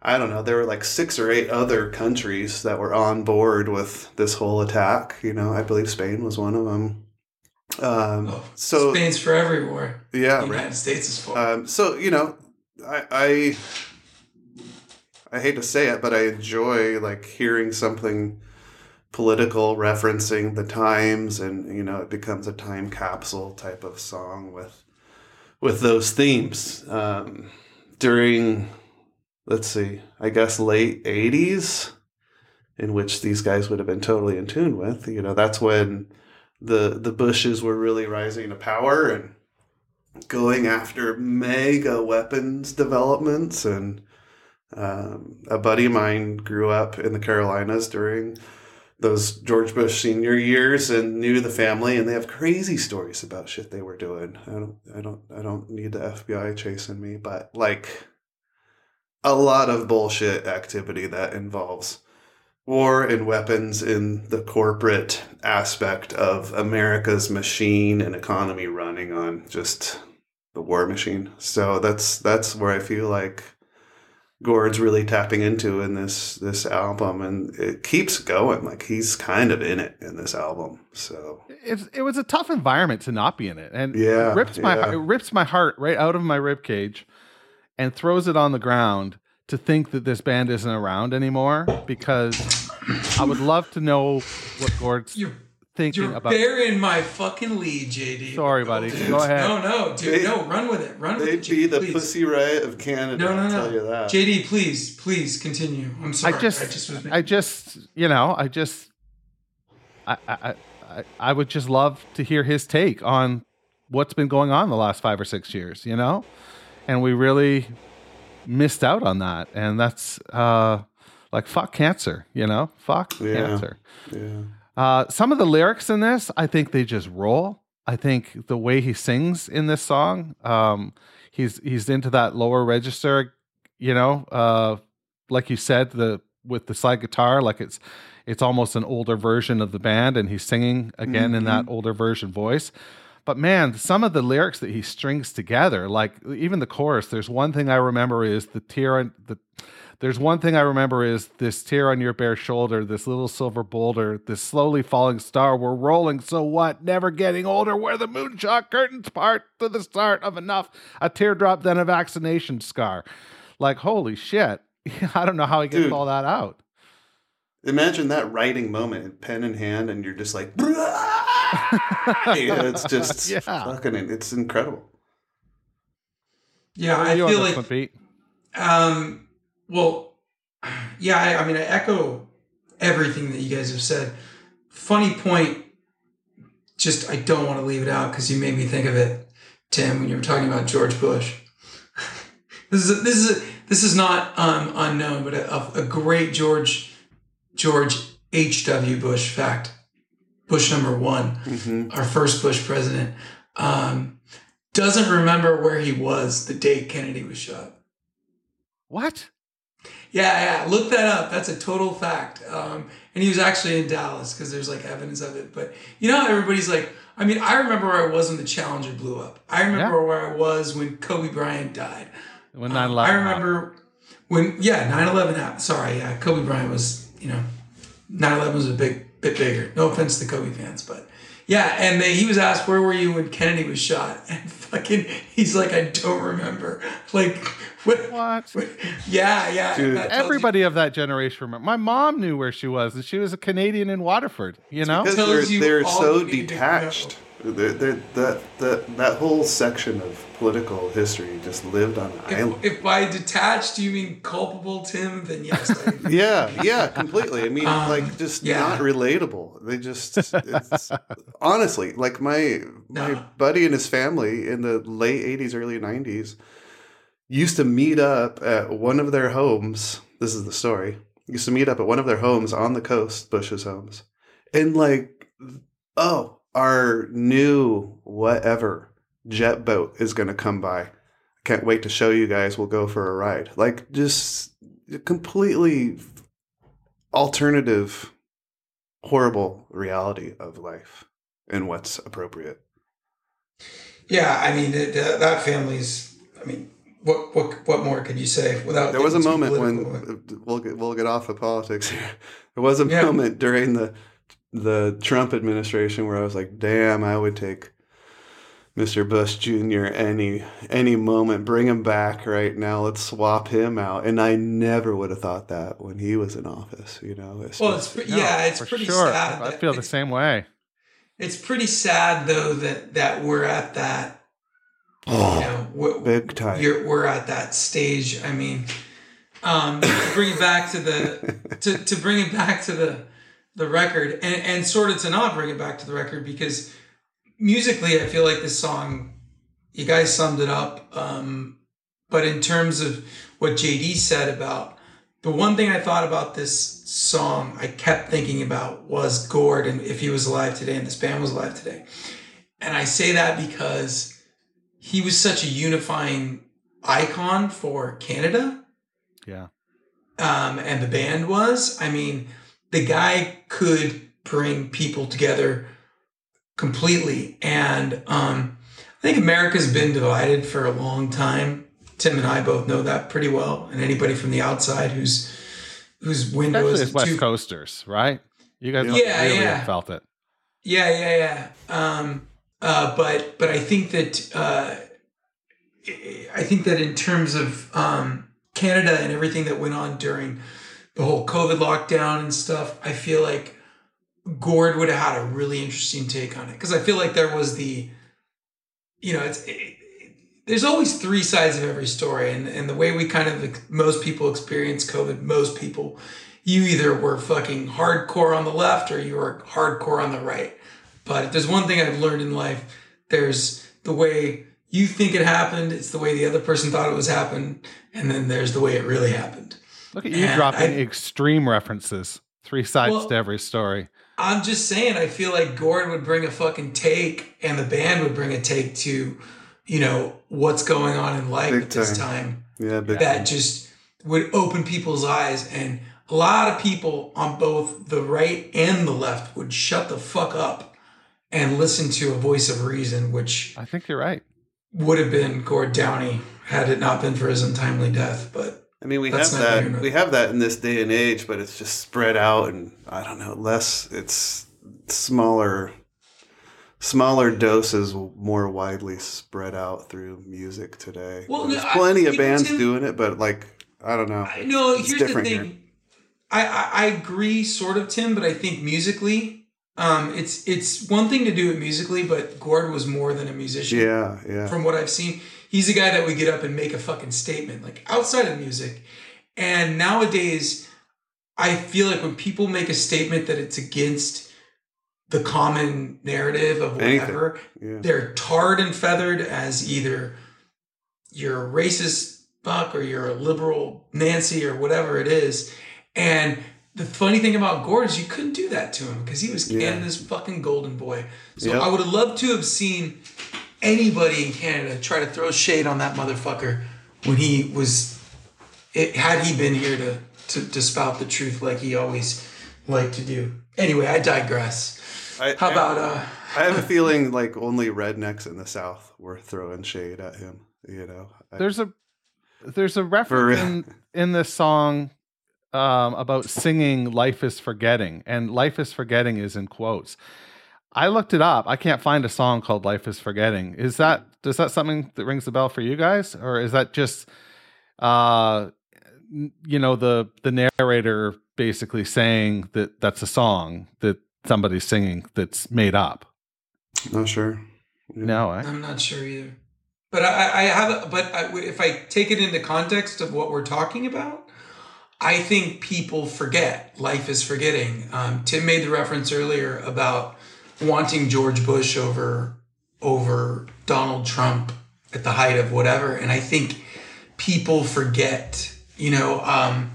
I don't know, there were like six or eight other countries that were on board with this whole attack. You know, I believe Spain was one of them. Um, Oh, so Spain's for every war. yeah, the right. United States is for. Um, so you know, I, I I hate to say it, but I enjoy like hearing something political referencing the times, and you know, it becomes a time capsule type of song with with those themes um, during. Let's see, I guess late '80s. in which these guys would have been totally in tune with. You know, that's when the the Bushes were really rising to power and going after mega weapons developments. And um, a buddy of mine grew up in the Carolinas during those George Bush senior years and knew the family, and they have crazy stories about shit they were doing. I don't, I don't, I don't need the FBI chasing me, but like a lot of bullshit activity that involves war and weapons in the corporate aspect of America's machine and economy running on just the war machine. So that's that's where I feel like Gord's really tapping into in this this album and it keeps going. Like he's kind of in it in this album. So It's, it was a tough environment to not be in it, and Yeah, it rips my yeah. heart, it rips my heart right out of my rib cage, and throws it on the ground to think that this band isn't around anymore. Because I would love to know what Gord's You're thinking you're about. burying my fucking lead, JD. Sorry, buddy. Dude, Go ahead. No, no, dude, They- no. Run with it. Run with it. they'd be the please. pussy riot of Canada. No, no, I'll no. tell you that. JD, please, please continue. I'm sorry. I just, I just was. I just, you know, I just, I, I, I, I would just love to hear his take on what's been going on the last five or six years, you know, and we really missed out on that, and that's uh, like fuck cancer, you know, fuck Yeah. cancer. yeah. Uh, some of the lyrics in this, I think they just roll. I think the way he sings in this song, um, he's he's into that lower register, you know, uh, like you said, the with the slide guitar, like it's it's almost an older version of the band, and he's singing again in that older version voice. But man, some of the lyrics that he strings together, like even the chorus, there's one thing I remember is the tear on the there's one thing I remember is this tear on your bare shoulder, this little silver boulder, this slowly falling star. We're rolling, so what? Never getting older. Where the moonshot curtains part to the start of enough. A teardrop, then a vaccination scar. Like, holy shit. I don't know how he gets Dude. all that out. Imagine that writing moment, pen in hand, and you're just like, it's just Yeah. fucking, it's incredible. yeah, I are you on feel like. one, Pete? Um, well, yeah, I, I mean, I echo everything that you guys have said. Funny point, just I don't want to leave it out because you made me think of it, Tim, when you were talking about George Bush. this is a, this is a, this is not um, unknown, but a, a great George George H. W. Bush fact. Bush number one, hmm our first Bush president, um, doesn't remember where he was the day Kennedy was shot. What? Yeah, yeah. Look that up. That's a total fact. Um, and he was actually in Dallas because there's like evidence of it. But you know, everybody's like, I mean, I remember where I was when the Challenger blew up. I remember where I was when Kobe Bryant died. When Um, 9 I remember when, yeah, 9 11 happened. Sorry, yeah, Kobe Bryant was, you know, 9 11 was a big, bit bigger. No offense to Kobe fans, but yeah. And they, he was asked, where were you when Kennedy was shot? And fucking, he's like, I don't remember. Like, what? What? Yeah, yeah. Dude. that tells you- Everybody of that generation remember. My mom knew where she was, and she was a Canadian in Waterford. You know, Because they're, you they're so you need to detached. They're, they're, that, that, that whole section of political history just lived on an island. If, if by detached you mean culpable, Tim, then yes. I, Yeah, yeah, completely. I mean, Um, like just yeah. not relatable. They just it's, honestly, like my my No. buddy and his family in the late '80s, early '90s used to meet up at one of their homes. This is the story. Used to meet up at one of their homes on the coast, Bush's homes, and like, oh, our new whatever jet boat is going to come by. Can't wait to show you guys. We'll go for a ride. Like just completely alternative, horrible reality of life and what's appropriate. yeah, I mean that family's. I mean, what what what more could you say without? There was a moment when uh, we'll get we'll get off of politics here. There was a Yeah. moment during the the Trump administration where I was like, "Damn, I would take Mr. Bush Jr. any any moment. Bring him back right now. Let's swap him out." And I never would have thought that when he was in office. You know, it's Well, just- it's pre- No, yeah, it's for pretty sure. sad. I feel the same way. It's pretty sad though that that we're at that. You know, we're, big time. you're, we're at that stage. I mean, um, to bring it back to the to, to bring it back to the the record and, and sort of to not bring it back to the record because musically I feel like this song you guys summed it up um, but in terms of what JD said about the one thing I thought about this song I kept thinking about was Gord and if he was alive today and this band was alive today and I say that because he was such a unifying icon for Canada Yeah. um, and the band was. I mean, the guy could bring people together completely. And um, I think America's been divided for a long time. Tim and I both know that pretty well. And anybody from the outside who's whose window Especially is West too- Coasters, right? You guys Yeah, really yeah. felt it. Yeah, yeah, yeah. Um, uh, but but I think that uh, I think that in terms of um, Canada and everything that went on during the whole COVID lockdown and stuff, I feel like Gord would have had a really interesting take on it because I feel like there was the, you know, it's. It, there's always three sides of every story, and, and the way we kind of most people experience COVID, most people, you either were fucking hardcore on the left or you were hardcore on the right. But if there's one thing I've learned in life, there's the way you think it happened, it's the way the other person thought it was happened, and then there's the way it really happened. Look at you And dropping I- extreme references. Three sides Well- to every story. I'm just saying, I feel like Gord would bring a fucking take, and the band would bring a take to, you know, what's going on in life Big at this time. time. Yeah, big that just would open people's eyes and a lot of people on both the right and the left would shut the fuck up and listen to a voice of reason which I think you're right. would have been Gord Downie had it not been for his untimely death but I mean, we have that. We have that in this day and age, but it's just spread out, and I don't know, less. It's smaller, smaller doses, more widely spread out through music today. Well, There's no, I- plenty of bands Tim- doing it, but like I don't know. I know It's here's the different thing here. I, I I agree sort of Tim but I think musically um it's it's one thing to do it musically but Gord was more than a musician Yeah, yeah. from what I've seen. He's a guy that would get up and make a fucking statement, like outside of music. And nowadays, I feel like when people make a statement that it's against the common narrative of whatever, yeah. they're tarred and feathered as either you're a racist fuck or you're a liberal Nancy or whatever it is. And the funny thing about Gord is you couldn't do that to him because he was Yeah. Canada's fucking golden boy. So Yep. I would have loved to have seen anybody in Canada try to throw shade on that motherfucker when he was it had he been here to to, to spout the truth like he always liked to do. Anyway, I digress. I, How about uh I have a feeling like only rednecks in the South were throwing shade at him. You know, I- There's a there's a reference in, in this song um, about singing "Life is Forgetting," and "Life is Forgetting" is in quotes. I looked it up. I can't find a song called "Life is Forgetting." Is that does that something that rings the bell for you guys, or is that just uh, you know the the narrator basically saying that that's a song that somebody's singing that's made up? not sure. Yeah. No, eh? I'm not sure either. But I, I have, but I, if I take it into context of what we're talking about, I think people forget. Life is forgetting. Um, Tim made the reference earlier about wanting George Bush over over Donald Trump at the height of whatever, and I think people forget. You know, um,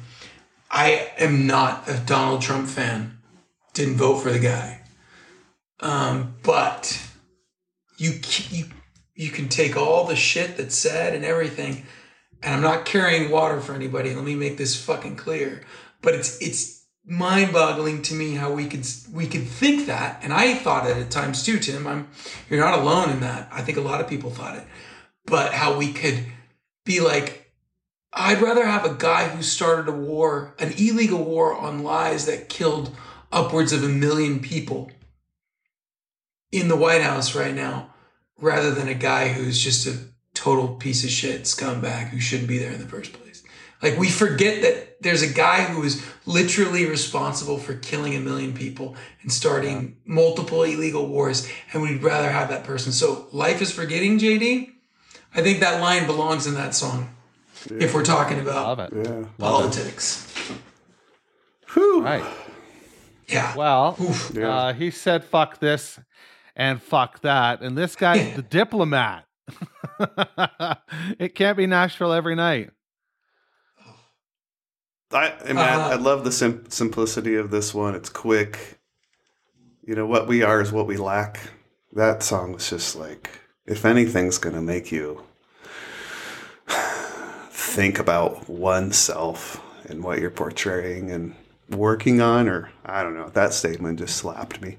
I am not a Donald Trump fan. Didn't vote for the guy, um, but you you you can take all the shit that's said and everything and i'm not carrying water for anybody let me make this fucking clear but it's it's mind-boggling to me how we could we could think that and i thought it at times too tim i'm you're not alone in that. I think a lot of people thought it but how we could be like i'd rather have a guy who started a war an illegal war on lies that killed upwards of a million people in the white house right now rather than a guy who's just a total piece of shit scumbag who shouldn't be there in the first place. Like we forget that there's a guy who is literally responsible for killing a million people and starting multiple illegal wars, and we'd rather have that person. So life is forgetting, JD. I think that line belongs in that song. if we're talking Love about it. Yeah. politics. Whew. Right. Yeah. Well, Yeah. uh, he said fuck this and fuck that. And this guy's the diplomat. it can't be Nashville every night. I, I mean, Uh, I, I love the sim- simplicity of this one. It's quick. You know, what we are is what we lack. That song was just like, if anything's going to make you think about oneself and what you're portraying and working on, or I don't know, that statement just slapped me.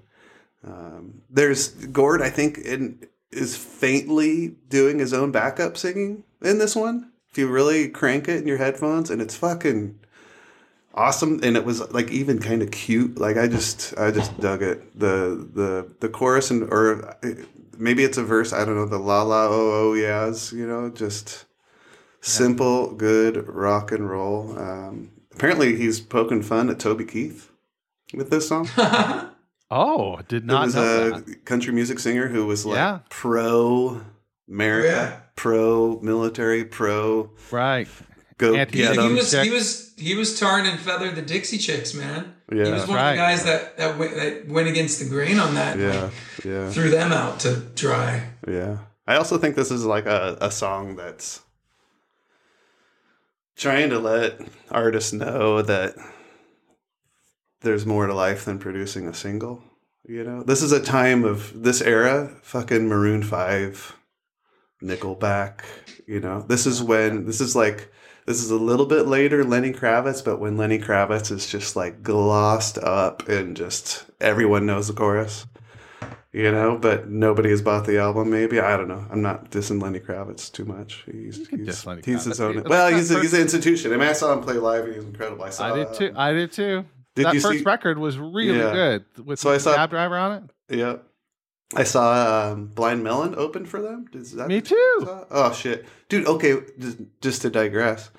Um, there's Gord, I think, in, is faintly doing his own backup singing in this one. If you really crank it in your headphones, and it's fucking awesome and it was like even kind of cute. Like i just i just dug it. The the the chorus and or uh, maybe it's a verse i don't know the la la oh oh yeahs you know just simple good rock and roll. Um apparently he's poking fun at toby keith with this song Oh, did it not was know a that. country music singer who was like Yeah. pro america Yeah. pro military pro Right. go Anti- get he, he 'em. was he was he was tarred and feathered the Dixie Chicks, man. Yeah. he was one Right. of the guys that that went, that went against the grain on that. yeah like, yeah threw them out to dry. Yeah. I also think this is like a, a song that's trying to let artists know that there's more to life than producing a single. You know, this is a time of this era, fucking Maroon 5, Nickelback. You know, this is when, this is like, this is a little bit later Lenny Kravitz, but when Lenny Kravitz is just like glossed up and just everyone knows the chorus you know, but nobody has bought the album. Maybe I don't know. I'm not dissing Lenny Kravitz too much. He's he's, he's his own. Well, he's a, he's an institution. I mean, I saw him play live, and he was incredible. I saw. I did too. um, I did too. Did that you first see? record was really Yeah. good with So I saw- cab driver on it. Yeah, I saw um, Blind Melon open for them. Does that Me too. Oh shit, dude. Okay, just, just to digress,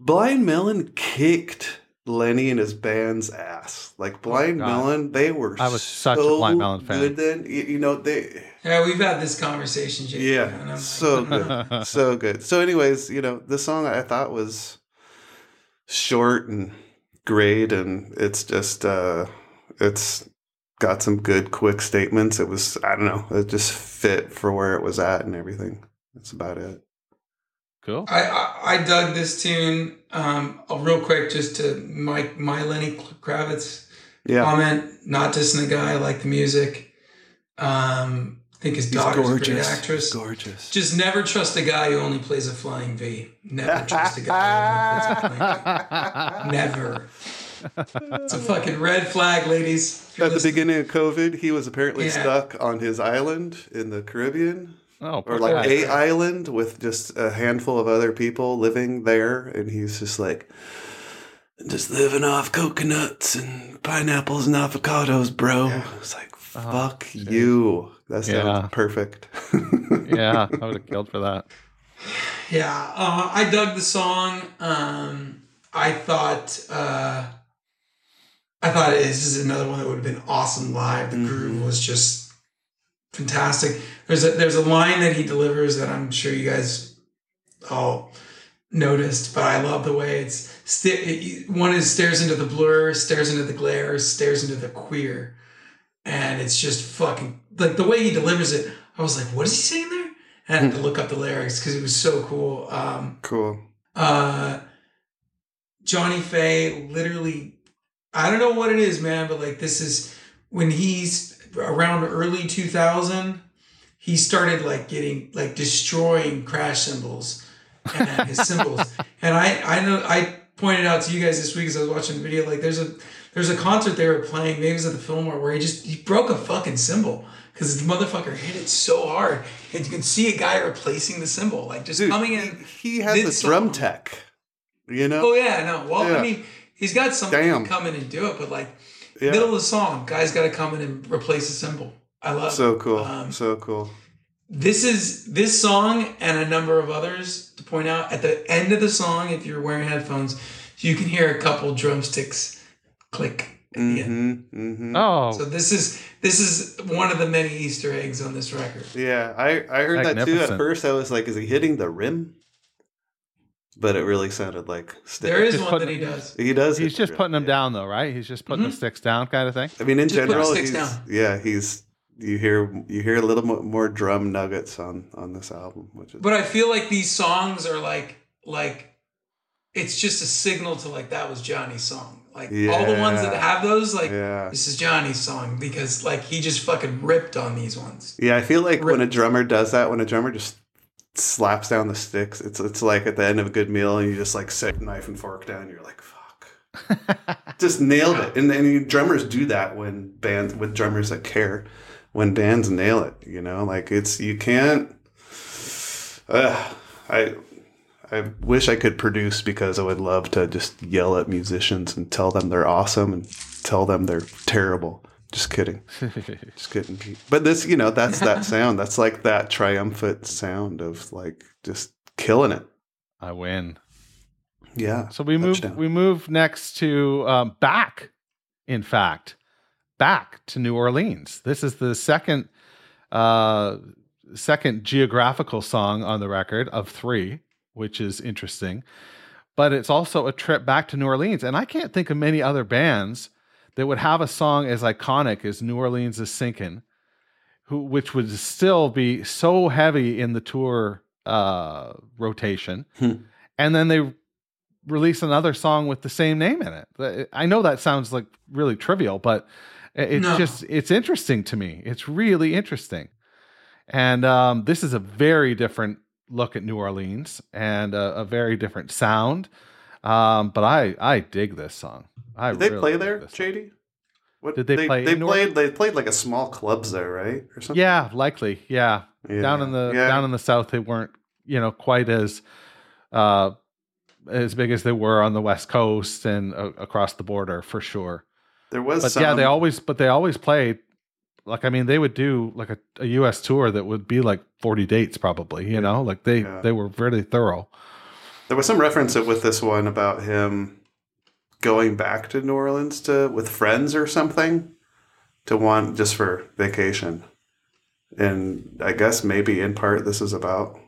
Blind Melon kicked Lenny and his band's ass. Like Blind God. Melon, they were. I was such a Blind Melon fan. Good then, you, you know they. Yeah, we've had this conversation, Jake. Yeah, I'm- so good, so good. So, anyways, you know, the song I thought was short and great, and it's just uh it's got some good, quick statements. It was I don't know, it just fit for where it was at and everything. That's about it. Cool. I, I I dug this tune. Um, uh, real quick, just to my my Lenny Kravitz Yeah, comment. Not dissing the guy, I like the music. Um, I think his he's daughter's a great actress. Gorgeous. Just never trust a guy who only plays a flying V. Never trust a guy who only plays a flying V. Never. It's a fucking red flag, ladies. If you're At the beginning of COVID, he was apparently Yeah. stuck on his island in the Caribbean. oh, or like guy. a island with just a handful of other people living there and he's just like just living off coconuts and pineapples and avocados bro it's like fuck you that sounds Yeah. perfect yeah, I would have killed for that. Yeah, uh, I dug the song. Um, I thought uh, I thought this is another one that would have been awesome live. The groove was just fantastic. There's a there's a line that he delivers that I'm sure you guys all noticed, but I love the way it's sta- it, one is stares into the blur, stares into the glare, stares into the queer, and it's just fucking like the way he delivers it. I was like, what is he saying there? And I had to look up the lyrics because it was so cool. Um, cool uh Johnny Fay literally I don't know what it is, man, but like this is when he's around early 2000, he started like getting like destroying crash cymbals and his cymbals. And I I know I pointed out to you guys this week as I was watching the video like there's a there's a concert they were playing, maybe it was at the Fillmore, where he just he broke a fucking cymbal because the motherfucker hit it so hard, and you can see a guy replacing the cymbal, like just Dude, coming in. he, he has a drum tech you know Oh yeah, no. Well, Yeah. I mean, he's got something Damn. to come in and do it, but like Yeah. middle of the song, guy's got to come in and replace a cymbal. I love it. so it. cool Um, so cool this is this song and a number of others to point out at the end of the song. If you're wearing headphones, you can hear a couple drumsticks click. At the end. mm-hmm, mm-hmm. Oh, So this is this is one of the many Easter eggs on this record. yeah I, I heard that too at first i was like is he hitting the rim but it really sounded like sticks. There is Just one put- that he does. He does. He's just really- putting them yeah. down though, right? He's just putting the Mhm. sticks down kind of thing. I mean, in Just general, he's down. yeah, he's you hear you hear a little more drum nuggets on on this album, which is But I feel like these songs are like like it's just a signal to like that was Johnny's song. Like all the ones that have those, like yeah. this is Johnny's song because like he just fucking ripped on these ones. Yeah, I feel like when a drummer does that, when a drummer just slaps down the sticks, it's it's like at the end of a good meal, and you just like set knife and fork down. You're like, fuck, just nailed it. And and you, drummers do that when bands with drummers that care, when bands nail it. You know, like it's you can't. Uh, I I wish I could produce because I would love to just yell at musicians and tell them they're awesome and tell them they're terrible. Just kidding. Just kidding. But this, you know, that's that sound. That's like that triumphant sound of like just killing it. I win. Yeah. So we move we move next to um, back, in fact, back to New Orleans. This is the second uh, second geographical song on the record of three, which is interesting. But it's also a trip back to New Orleans, and I can't think of many other bands that would have a song as iconic as New Orleans is sinking, who which would still be so heavy in the tour uh, rotation, Hmm. and then they release another song with the same name in it. I know that sounds like really trivial, but it's No. just it's interesting to me. It's really interesting, and um, this is a very different look at New Orleans and a, a very different sound. Um, but I I dig this song. I Did they really play there. JD? What Did they play They in New played. They played like a small clubs there, right, or something. Yeah, likely. Yeah. Yeah. down in the Yeah. down in the south they weren't you know quite as uh as big as they were on the west coast and uh, across the border for sure There was. but some, yeah they always but they always played like i mean they would do like a, a us tour that would be like 40 dates probably you know? Like they Yeah. they were really thorough. There was some reference with this one about him going back to New Orleans to with friends or something to want just for vacation. And I guess maybe in part this is about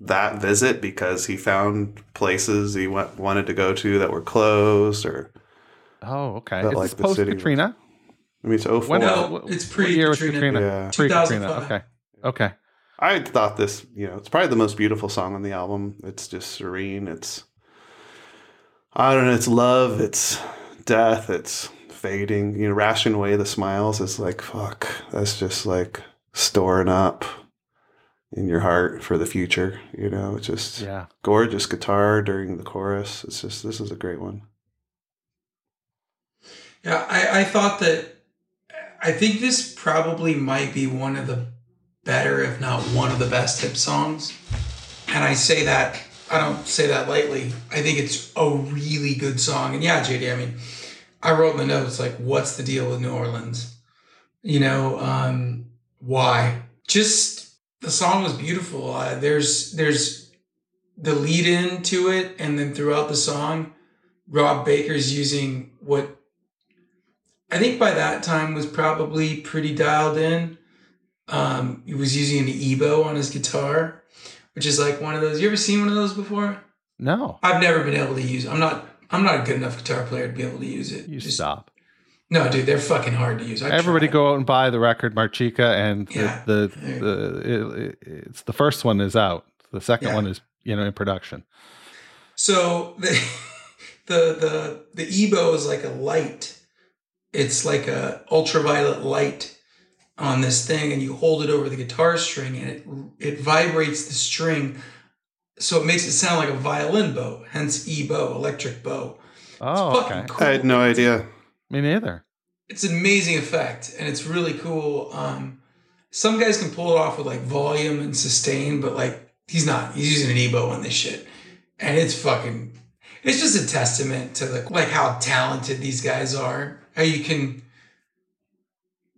that visit because he found places he went, wanted to go to that were closed or oh okay. is like this post katrina I mean it's 04. When- No, what- it's what year was pre-Katrina. Yeah. pre katrina okay okay I thought this, you know, it's probably the most beautiful song on the album. It's just serene. It's, I don't know, it's love, it's death, it's fading. You know, ration away the smiles is like, fuck, that's just like storing up in your heart for the future. You know, it's just yeah gorgeous guitar during the chorus. It's just, this is a great one. Yeah, I, I thought that I think this probably might be one of the better, if not one of the best hip songs. And I say that I don't say that lightly. I think it's a really good song. And yeah, JD, I mean, I wrote in the notes like, what's the deal with New Orleans? You know, um, why? Just the song was beautiful. Uh, there's there's the lead in to it, and then throughout the song, Rob Baker's using what I think by that time was probably pretty dialed in. Um, he was using an EBow on his guitar, which is like one of those. You ever seen one of those before? no I've never been able to use. I'm not. I'm not a good enough guitar player to be able to use it. you Just- stop No, dude, they're fucking hard to use. I Everybody tried. go out and buy the record Marchica, and Yeah. the the, the it, it- it's the first one is out. The second Yeah. one is you know in production. So the the the the EBow is like a light. It's like a ultraviolet light on this thing, and you hold it over the guitar string, and it it vibrates the string, so it makes it sound like a violin bow. Hence EBow, electric bow. Oh, fucking okay. cool. I had no idea. Me neither. It's an amazing effect, and it's really cool. Um, some guys can pull it off with like volume and sustain, but like he's not. He's using an EBow on this shit, and it's fucking. It's just a testament to the like how talented these guys are. How you can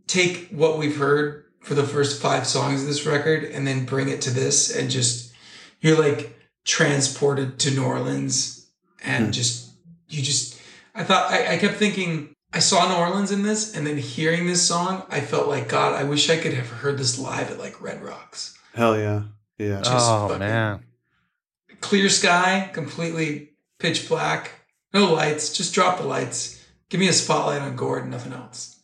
take what we've heard for the first five songs of this record and then bring it to this, and just you're like transported to New Orleans, and Hmm. just you just. I thought I, I kept thinking I saw New Orleans in this, and then hearing this song, I felt like God. I wish I could have heard this live at like Red Rocks. Hell yeah. Yeah. Just oh man, clear sky, completely pitch black, no lights, just drop the lights. Give me a spotlight on Gordon, nothing else.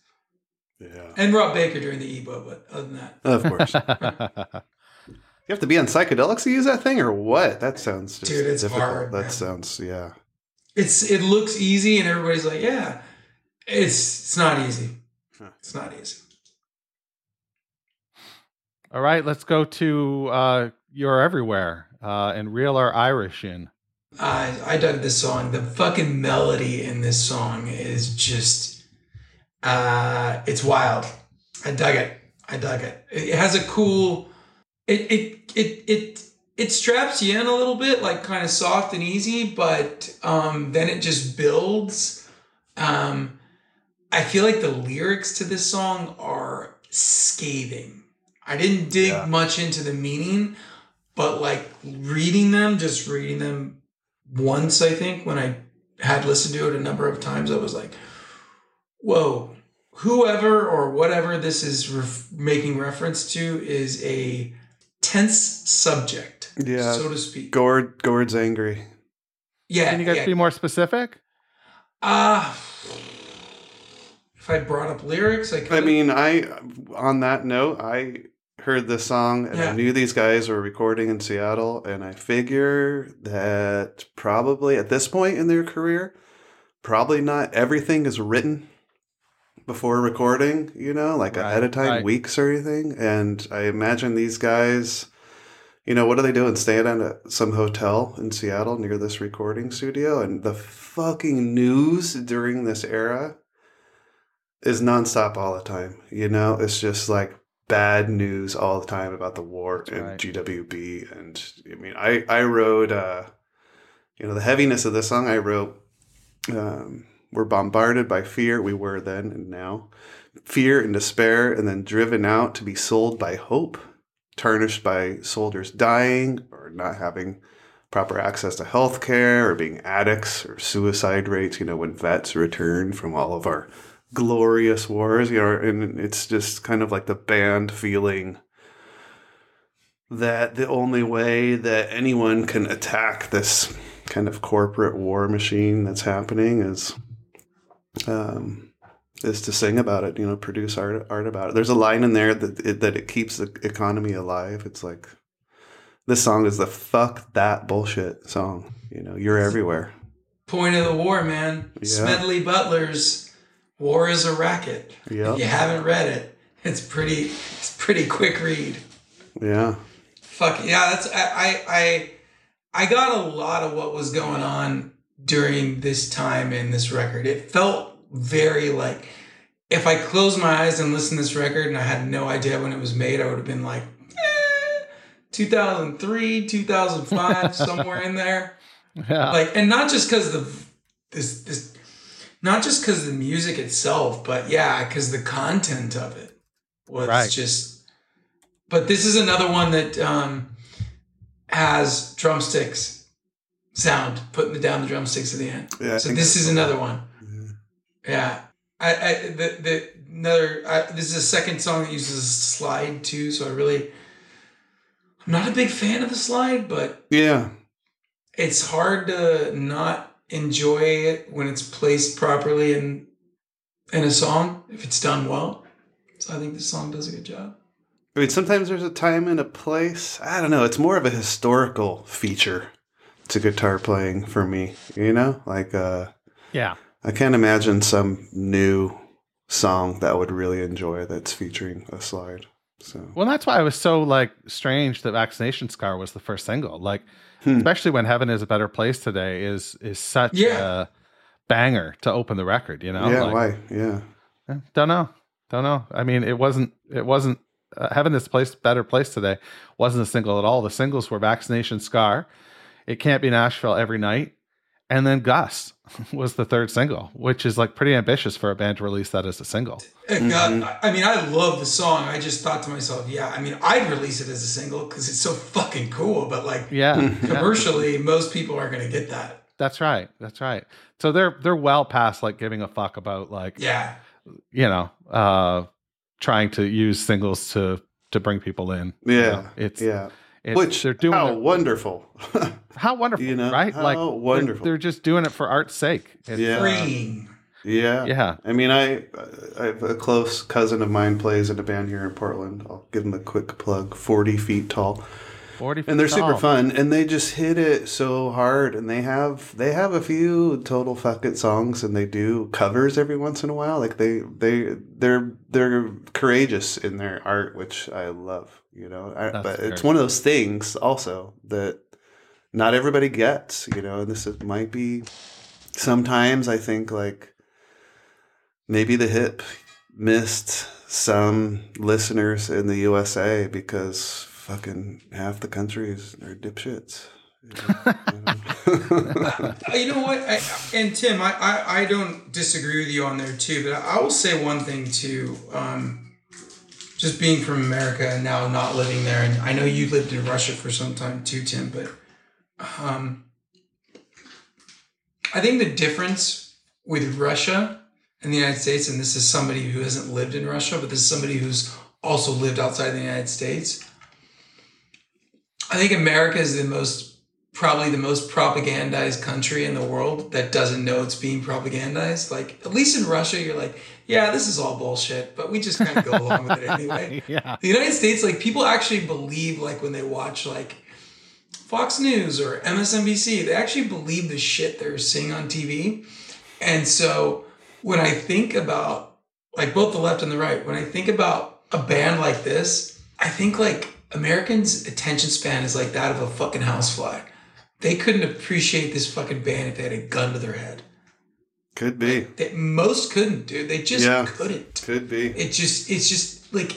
Yeah. And Rob Baker during the EBow, but other than that, Of course. You have to be on psychedelics to use that thing, or what? That sounds just Dude, it's difficult. hard, that man. sounds yeah. it's it looks easy, and everybody's like, yeah, it's it's not easy. Huh. It's not easy. All right, let's go to uh, You're Everywhere uh, and Reel Our Irish in. I I dug this song. The fucking melody in this song is just uh it's wild. I dug it. I dug it. It has a cool it it it it it straps you in a little bit, like kind of soft and easy, but um then it just builds. Um I feel like the lyrics to this song are scathing. I didn't dig Yeah. much into the meaning, but like reading them, just reading them once, I think, when I had listened to it a number of times, I was like, whoa, whoever or whatever this is ref- making reference to is a tense subject, Yeah. so to speak. Gord Gord's angry. yeah. Can you guys yeah. be more specific? Uh, if I brought up lyrics, I could. I mean, I on that note, I heard this song and Yeah. I knew these guys were recording in Seattle, and I figure that probably at this point in their career, probably not everything is written before recording, you know, like Right, ahead of time, right. weeks or anything. And I imagine these guys, you know, what are they doing? Staying at some hotel in Seattle near this recording studio, and the fucking news during this era is nonstop all the time. You know, it's just like bad news all the time about the war and right. GWB. And I mean, I I wrote, uh, you know, the heaviness of the song. I wrote, um, "We're bombarded by fear. We were then and now, fear and despair, and then driven out to be sold by hope, tarnished by soldiers dying or not having." Proper access to health care or being addicts or suicide rates, you know, when vets return from all of our glorious wars, you know, and it's just kind of like the band feeling that the only way that anyone can attack this kind of corporate war machine that's happening is um is to sing about it, you know, produce art art about it. There's a line in there that it, that it keeps the economy alive. It's like this song is the fuck that bullshit song. You know, you're everywhere. Point of the war, man. Yeah. Smedley Butler's "War is a Racket." Yep. If you haven't read it, it's pretty. It's pretty quick read. Yeah. Fuck yeah, that's I, I I got a lot of what was going on during this time in this record. It felt very like if I closed my eyes and listened to this record and I had no idea when it was made, I would have been like, eh, 2003, 2005, somewhere in there. Yeah. Like, and not just because the this this, not just because the music itself, but yeah, because the content of it was Right. just. But this is another one that um, has drumsticks sound, putting down the drumsticks at the end. Yeah. So this is another one. Yeah, I, I the the another. I, this is a second song that uses a slide too. So I really, I'm not a big fan of the slide, but Yeah. it's hard to not enjoy it when it's placed properly in in a song if it's done well. So I think this song does a good job. I mean, sometimes there's a time and a place. I don't know. It's more of a historical feature to guitar playing for me. You know, like uh, yeah. I can't imagine some new song that I would really enjoy that's featuring a slide. So Well, that's why it was so like strange that "Vaccination Scar" was the first single. Like, Hmm. especially when "Heaven Is a Better Place Today" is is such Yeah. a banger to open the record. You know, yeah, Like, why? Yeah, eh, Don't know, don't know. I mean, it wasn't. It wasn't. Uh, "Heaven Is a Place Better Place Today" wasn't a single at all. The singles were "Vaccination Scar," "It Can't Be Nashville Every Night," and then "Gus" was the third single, which is like pretty ambitious for a band to release that as a single. And God, I- I mean, I love the song. I just thought to myself, yeah, I mean, I'd release it as a single because it's so fucking cool. But like Yeah, yeah. commercially, most people aren't going to get that. That's right. That's right. So they're they're well past like giving a fuck about like Yeah, you know uh trying to use singles to to bring people in. You yeah, know, it's yeah. It's, Which they're doing how it- wonderful. how wonderful, you know, right? how like they're- wonderful. They're, just doing it for art's sake. It's, Yeah. uh, Freeing. yeah. yeah. I mean, I I have a close cousin of mine plays in a band here in Portland. I'll give him a quick plug. Forty feet tall. 40 and they're feet super fun and they just hit it so hard and they have they have a few total fuck it songs and they do covers every once in a while like they they they're they're courageous in their art which i love you know I, That's but it's one of those things also that not everybody gets you know and this is, might be sometimes i think like maybe the hip missed some listeners in the USA because fucking half the countries are dipshits. Uh, You know what? I, and Tim, I, I, I don't disagree with you on there too, but I will say one thing too. Um, just being from America and now not living there, and I know you lived in Russia for some time too, Tim, but um, I think the difference with Russia and the United States, and this is somebody who hasn't lived in Russia, but this is somebody who's also lived outside the United States. I think America is the most probably the most propagandized country in the world that doesn't know it's being propagandized. Like at least in Russia, you're like, yeah, this is all bullshit, but we just kind of go along with it anyway. yeah. The United States, like people actually believe, like when they watch like Fox News or MSNBC, they actually believe the shit they're seeing on TV. And so when I think about like both the left and the right, when I think about a band like this, I think like Americans' attention span is like that of a fucking housefly. They couldn't appreciate this fucking band if they had a gun to their head. Could be. They, most couldn't, dude. They just Yeah. couldn't Could be. it just it's just like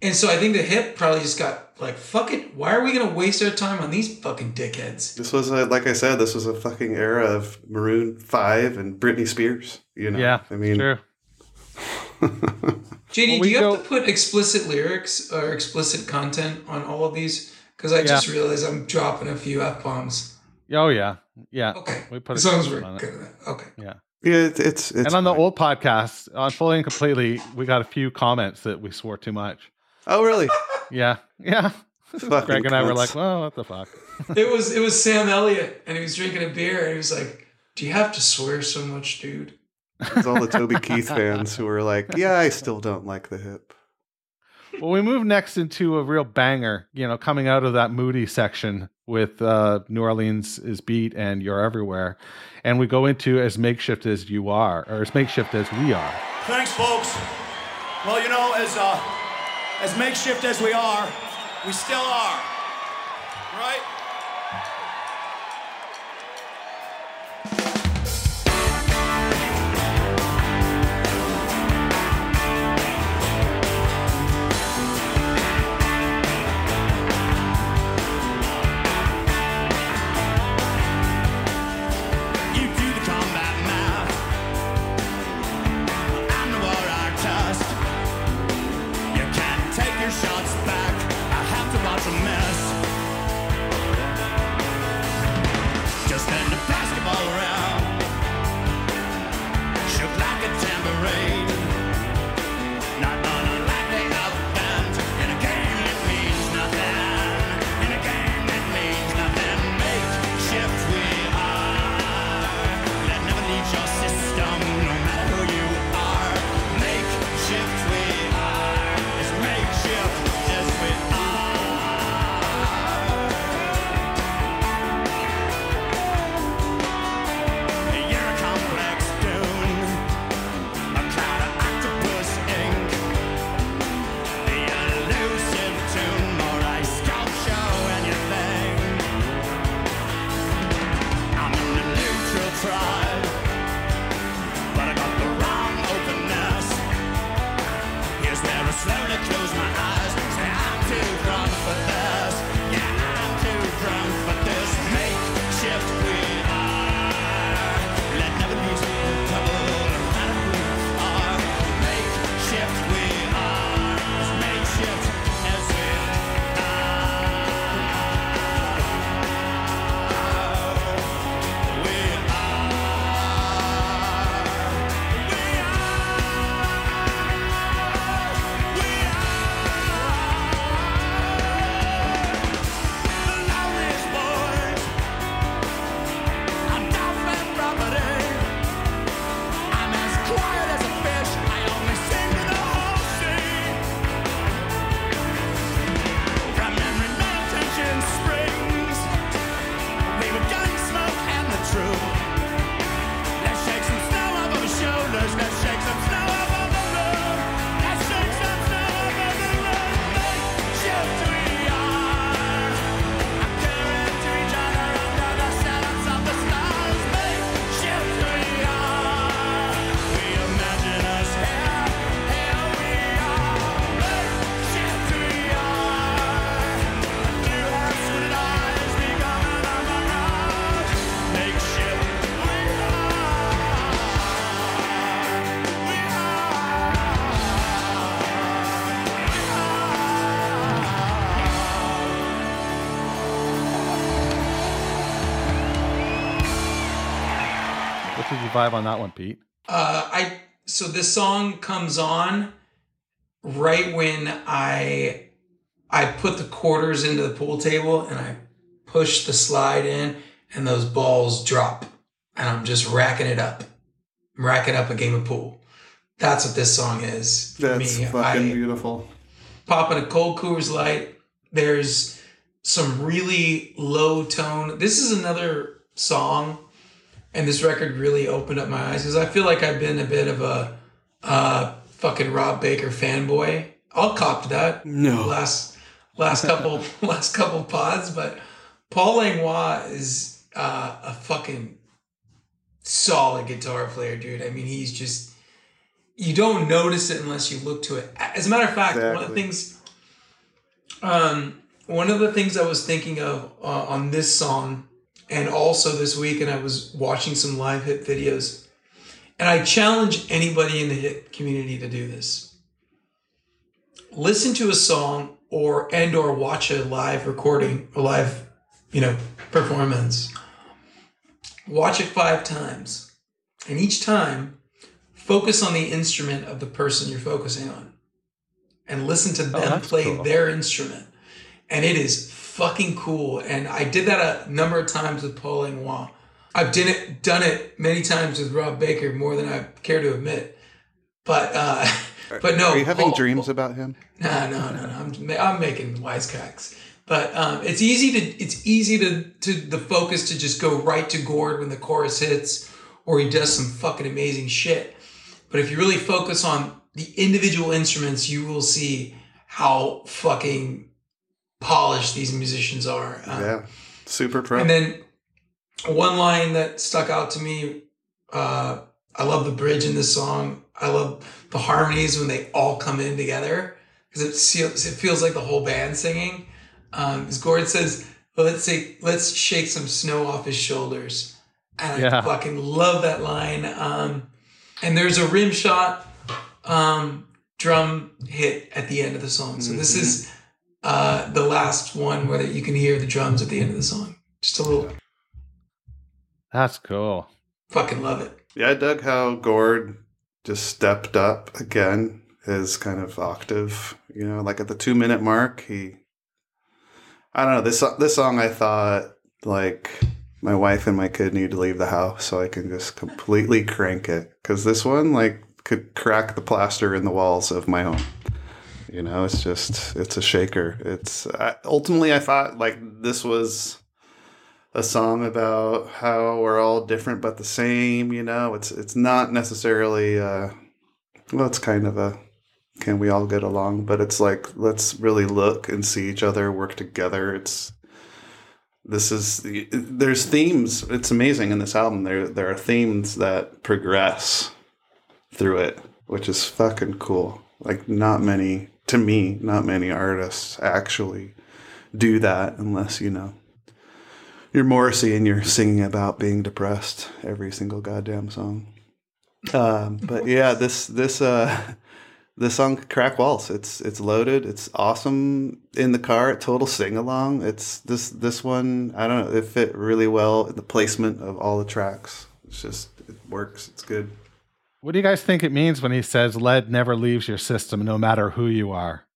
and so i think the hip probably just got like fuck it why are we gonna waste our time on these fucking dickheads This was a, like I said, this was a fucking era of Maroon Five and Britney Spears. You know, Yeah. I mean, true. jd Well, do you go- have to put explicit lyrics or explicit content on all of these because i just realized i'm dropping a few f-bombs Oh, yeah. Yeah. okay We put as a long on it. good okay Yeah. yeah, it's it's, it's and on the old podcast, on Fully and Completely, we got a few comments that we swore too much. Oh, really? Yeah. Yeah. Fucking Greg and I were like, well, what the fuck? it was it was sam elliott and he was drinking a beer and he was like do you have to swear so much dude It's all the Toby Keith fans who were like, "Yeah, I still don't like the hip." Well, we move next into a real banger, you know, coming out of that moody section with uh, New Orleans is beat and you're everywhere. And we go into as makeshift as you are, or as makeshift as we are. Thanks, folks. Well, you know, as uh, as makeshift as we are, we still are, 25 on that one, Pete? Uh, I so this song comes on right when I I put the quarters into the pool table and I push the slide in and those balls drop and I'm just racking it up. I'm racking up a game of pool. That's what this song is. That's me. fucking I, beautiful. Popping a cold Coors Light. There's some really low tone. This is another song and this record really opened up my eyes because I feel like I've been a bit of a uh, fucking Rob Baker fanboy. I'll cop to that. No. Last last couple last couple pods, but Paul Langlois is uh, a fucking solid guitar player, dude. I mean, he's just you don't notice it unless you look to it. As a matter of fact, one of the things, um, one of the things I was thinking of uh, on this song, and also this week, and I was watching some live Hip videos, and I challenge anybody in the Hip community to do this. Listen to a song or and or watch a live recording, a live, you know, performance. Watch it five times, and each time focus on the instrument of the person you're focusing on and listen to oh, them that's play cool. their instrument and it is fucking cool and i did that a number of times with paul Langlois. i've done it done it many times with rob baker more than i care to admit but uh but no Are you having Paul- dreams about him? no, no, no, no. I'm, I'm making wisecracks. But um, it's easy to it's easy to to the focus to just go right to Gord when the chorus hits, or he does some fucking amazing shit. But if you really focus on the individual instruments, you will see how fucking polished these musicians are. Um, yeah. Super pro. and then one line that stuck out to me, uh, I love the bridge in this song. I love the harmonies when they all come in together because it feels it feels like the whole band singing. Um, as Gord says, "Let's say let's shake some snow off his shoulders," and Yeah. I fucking love that line. Um, and there's a rim shot um, drum hit at the end of the song. So this is uh, the last one where you can hear the drums at the end of the song. Just a little That's cool. fucking love it. Yeah, I dug how Gord just stepped up again his kind of octave. You know, like at the two minute mark, he. I don't know this this song. I thought like my wife and my kid need to leave the house so I can just completely crank it because this one like could crack the plaster in the walls of my home. You know, it's just it's a shaker. It's I, ultimately I thought like this was a song about how we're all different but the same. You know, it's it's not necessarily. Uh, well, it's kind of a can we all get along, but it's like let's really look and see each other work together. It's this is there's themes. It's amazing in this album. There there are themes that progress through it, which is fucking cool. Like not many to me, not many artists actually do that unless you know you're Morrissey and you're singing about being depressed every single goddamn song. Um, but yeah, this this uh this song crack walls. It's it's loaded. It's awesome in the car. Total sing along. It's this this one. I don't know. It fit really well. In the placement of all the tracks. It's just it works. It's good. What do you guys think it means when he says lead never leaves your system no matter who you are?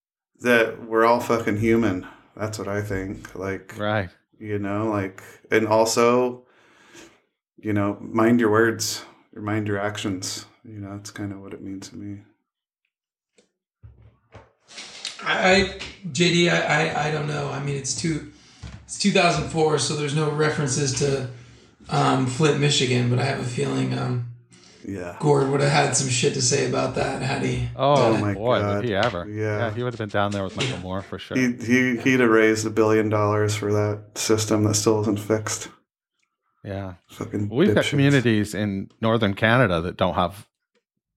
That we're all fucking human. That's what I think. Like Right. you know like and also you know mind your words or mind your actions you know that's kind of what it means to me I, I JD, I, I I don't know. I mean, it's two, it's 2004, so there's no references to um, Flint, Michigan. But I have a feeling um, yeah Gord would have had some shit to say about that had he. Oh, done it. my boy, God. would he ever? Yeah. yeah. he would have been down there with Michael Moore for sure. he, he he'd have raised a billion dollars for that system that still isn't fixed yeah, fucking we've got dipshits. communities in northern Canada that don't have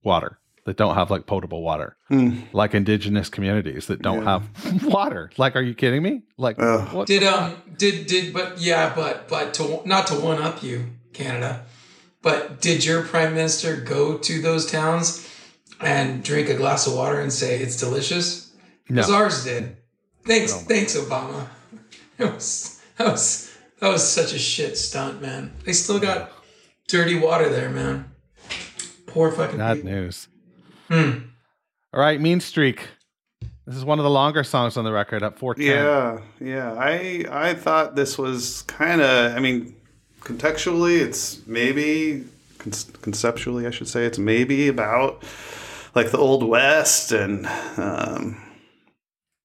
water, that don't have like potable water, Hmm. like indigenous communities that don't Yeah. have water. Like, are you kidding me? Like, Ugh. what? Did um did did but yeah but but to not to one up you Canada, but did your prime minister go to those towns and drink a glass of water and say it's delicious? no. Because ours did. Thanks, Oh. thanks, Obama. It was that was that was such a shit stunt, man. They still got dirty water there, man. Poor fucking Bad people. news. Hmm. All right, Mean Streak. This is one of the longer songs on the record at 410. Yeah, yeah. I I thought this was kind of. I mean, contextually, it's maybe con- conceptually, I should say, it's maybe about like the old west and um,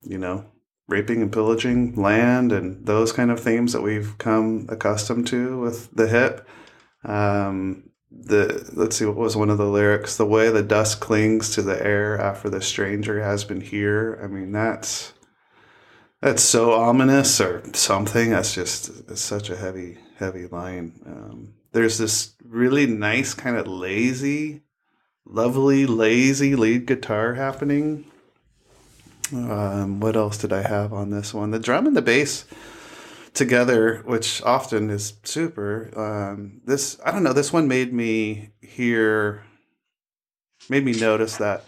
you know raping and pillaging land and those kind of themes that we've come accustomed to with the hip. Um, the let's see what was one of the lyrics the way the dust clings to the air after the stranger has been here i mean that's that's so ominous or something that's just it's such a heavy heavy line um, there's this really nice kind of lazy lovely lazy lead guitar happening um, what else did i have on this one the drum and the bass together, which often is super. Um, this I don't know. This one made me hear, made me notice that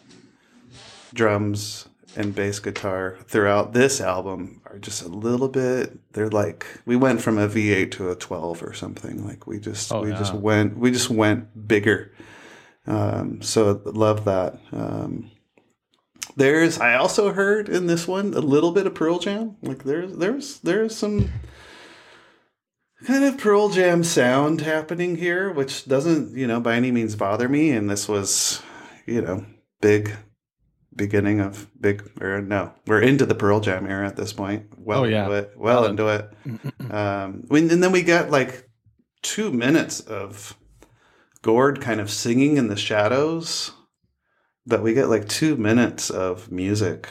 drums and bass guitar throughout this album are just a little bit. They're like we went from a V8 to a 12 or something. Like we just Oh, we just went we just went bigger. Um, so love that. Um, there's I also heard in this one a little bit of Pearl Jam. Like there's there's there's some kind of Pearl Jam sound happening here, which doesn't, you know, by any means bother me. And this was, you know, big beginning of big or no, we're into the Pearl Jam era at this point. Well Oh, yeah. into it. Well, Well into it. Um when, and then we get like two minutes of Gord kind of singing in the shadows. But we get like two minutes of music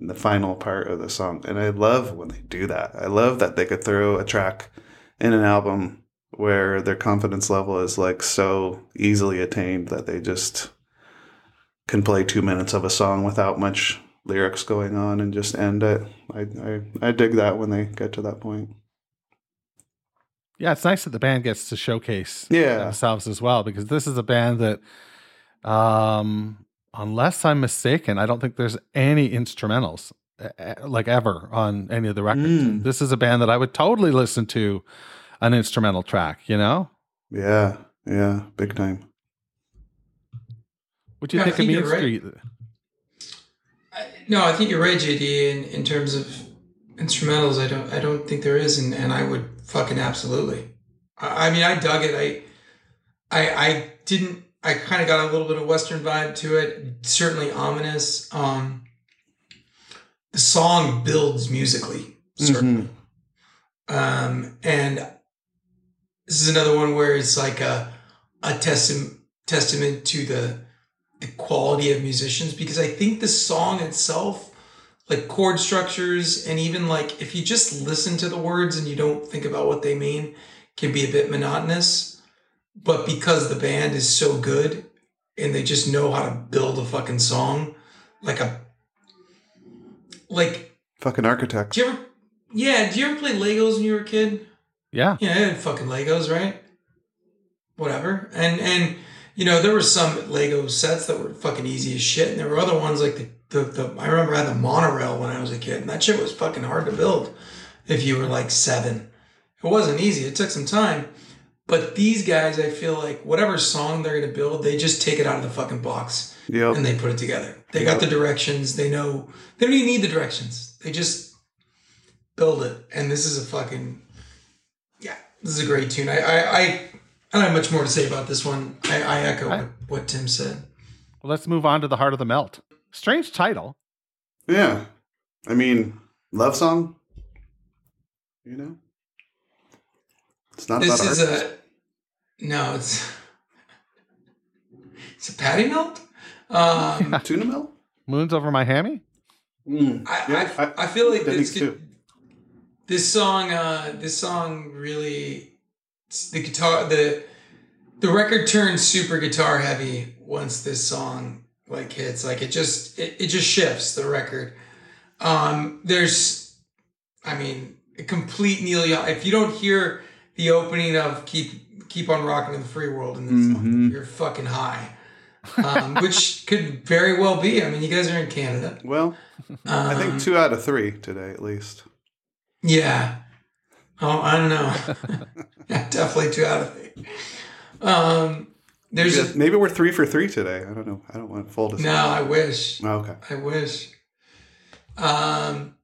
in the final part of the song. And I love when they do that. I love that they could throw a track in an album where their confidence level is like so easily attained that they just can play two minutes of a song without much lyrics going on and just end it. I I, I dig that when they get to that point. Yeah, it's nice that the band gets to showcase Yeah. themselves as well because this is a band that, um, unless I'm mistaken, I don't think there's any instrumentals like ever on any of the records. Mm. This is a band that I would totally listen to an instrumental track. You know, Yeah, yeah, big time. What do you Yeah, think of Mean right. Street? I, no, I think you're right, JD. In, in terms of instrumentals, I don't I don't think there is, and, and I would fucking absolutely. I, I mean, I dug it. I I I didn't. I kind of got a little bit of Western vibe to it. Certainly ominous. Um, the song builds musically, certainly. Um, and this is another one where it's like a a testament testament to the the quality of musicians because I think the song itself, like chord structures, and even like if you just listen to the words and you don't think about what they mean, can be a bit monotonous. But because the band is so good and they just know how to build a fucking song, like a like Fucking architects. do you ever yeah, do you ever play Legos when you were a kid? Yeah, Yeah, I had fucking Legos, right? Whatever. And and you know, there were some Lego sets that were fucking easy as shit, and there were other ones like the the, the I remember I had the monorail when I was a kid, and that shit was fucking hard to build if you were like seven. It wasn't easy. It took some time. But these guys, I feel like whatever song they're gonna build, they just take it out of the fucking box Yep. and they put it together. They got the directions. They know they don't even need the directions. They just build it. And this is a fucking yeah. This is a great tune. I I I, I don't have much more to say about this one. I, I echo I- what, what Tim said. well, let's move on to the Heart of the Melt. Strange title. Yeah. I mean, love song. You know? It's not This about is art. a no. It's it's a patty melt. Um, tuna mill? Moons over my hammy. Mm. I, Yeah, I, I feel like this, makes too. this song uh this song really the guitar the the record turns super guitar heavy once this song like hits like it just it, it just shifts the record um there's i mean a complete neil young if you don't hear the opening of keep keep on rocking in the free world in this song Mhm. you're fucking high um, which could very well be i mean you guys are in canada Well, I Um, think two out of three today, at least. Yeah. Oh, I don't know. definitely two out of three. Um, there's Yeah, a, Maybe we're three for three today. I don't know. I don't want full no. I wish. Oh, okay. I wish. Um,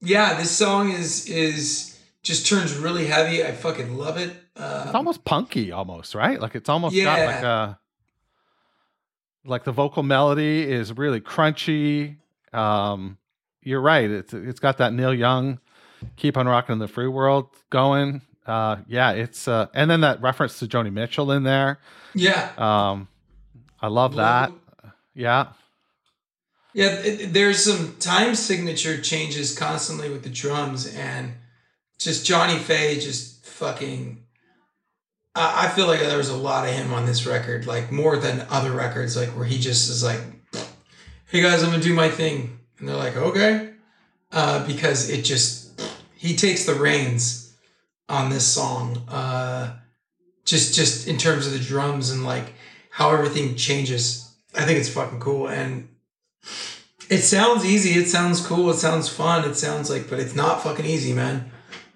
yeah, this song is is just turns really heavy. I fucking love it. Uh, It's almost punky, almost right. Like it's almost got Yeah. like a like the vocal melody is really crunchy. Um, you're right. It's it's got that Neil Young, keep on rocking in the free world going. Uh, yeah, it's uh, and then that reference to Joni Mitchell in there. yeah, Um, I love that. Yeah, Yeah, it, there's some time signature changes constantly with the drums, and just Johnny Fay just fucking. I, I feel like there was a lot of him on this record, like more than other records, like where he just is like, "Hey guys, I'm gonna do my thing," and they're like, "Okay," uh, because it just he takes the reins on this song, uh, just just in terms of the drums and like how everything changes. I think it's fucking cool and. It sounds easy. It sounds cool. It sounds fun. It sounds like, but it's not fucking easy, man.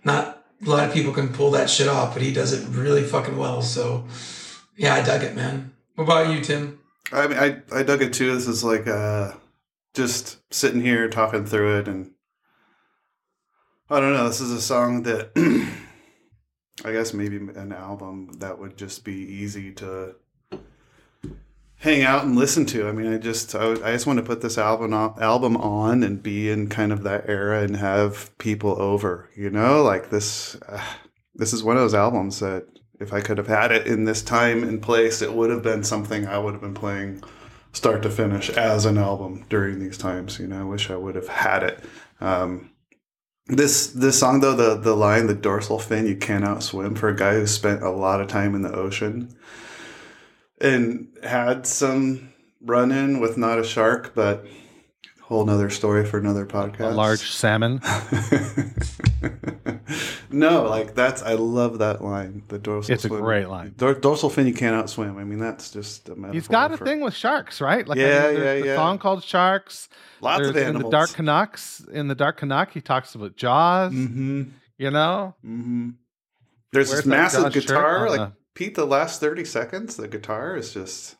Not a lot of people can pull that shit off, but he does it really fucking well. So, yeah, I dug it, man. What about you, Tim? I mean, I, I dug it too. This is like uh, just sitting here talking through it, and I don't know. This is a song that I guess maybe an album that would just be easy to hang out and listen to. I mean, I just I, I just want to put this album on, album on and be in kind of that era and have people over. You know, like this. Uh, this is one of those albums that if I could have had it in this time and place, it would have been something I would have been playing start to finish as an album during these times. You know, I wish I would have had it. Um, this this song though, the the line, the dorsal fin, you cannot swim for a guy who spent a lot of time in the ocean and had some run in with not a shark, but whole nother story for another podcast. a large salmon. no, like that's I love that line. The dorsal. It's a great line. Dor- dorsal fin, you cannot swim. I mean, that's just a metaphor. He's got a thing with sharks, right? Like Yeah, there's yeah, the yeah. song called Sharks. Lots There's of in the Dark Canucks. In the Dark Canuck, he talks about Jaws. Mm-hmm. You know, Mm-hmm. There's Where's this massive guitar. Like the- Pete, the last thirty seconds, the guitar is just.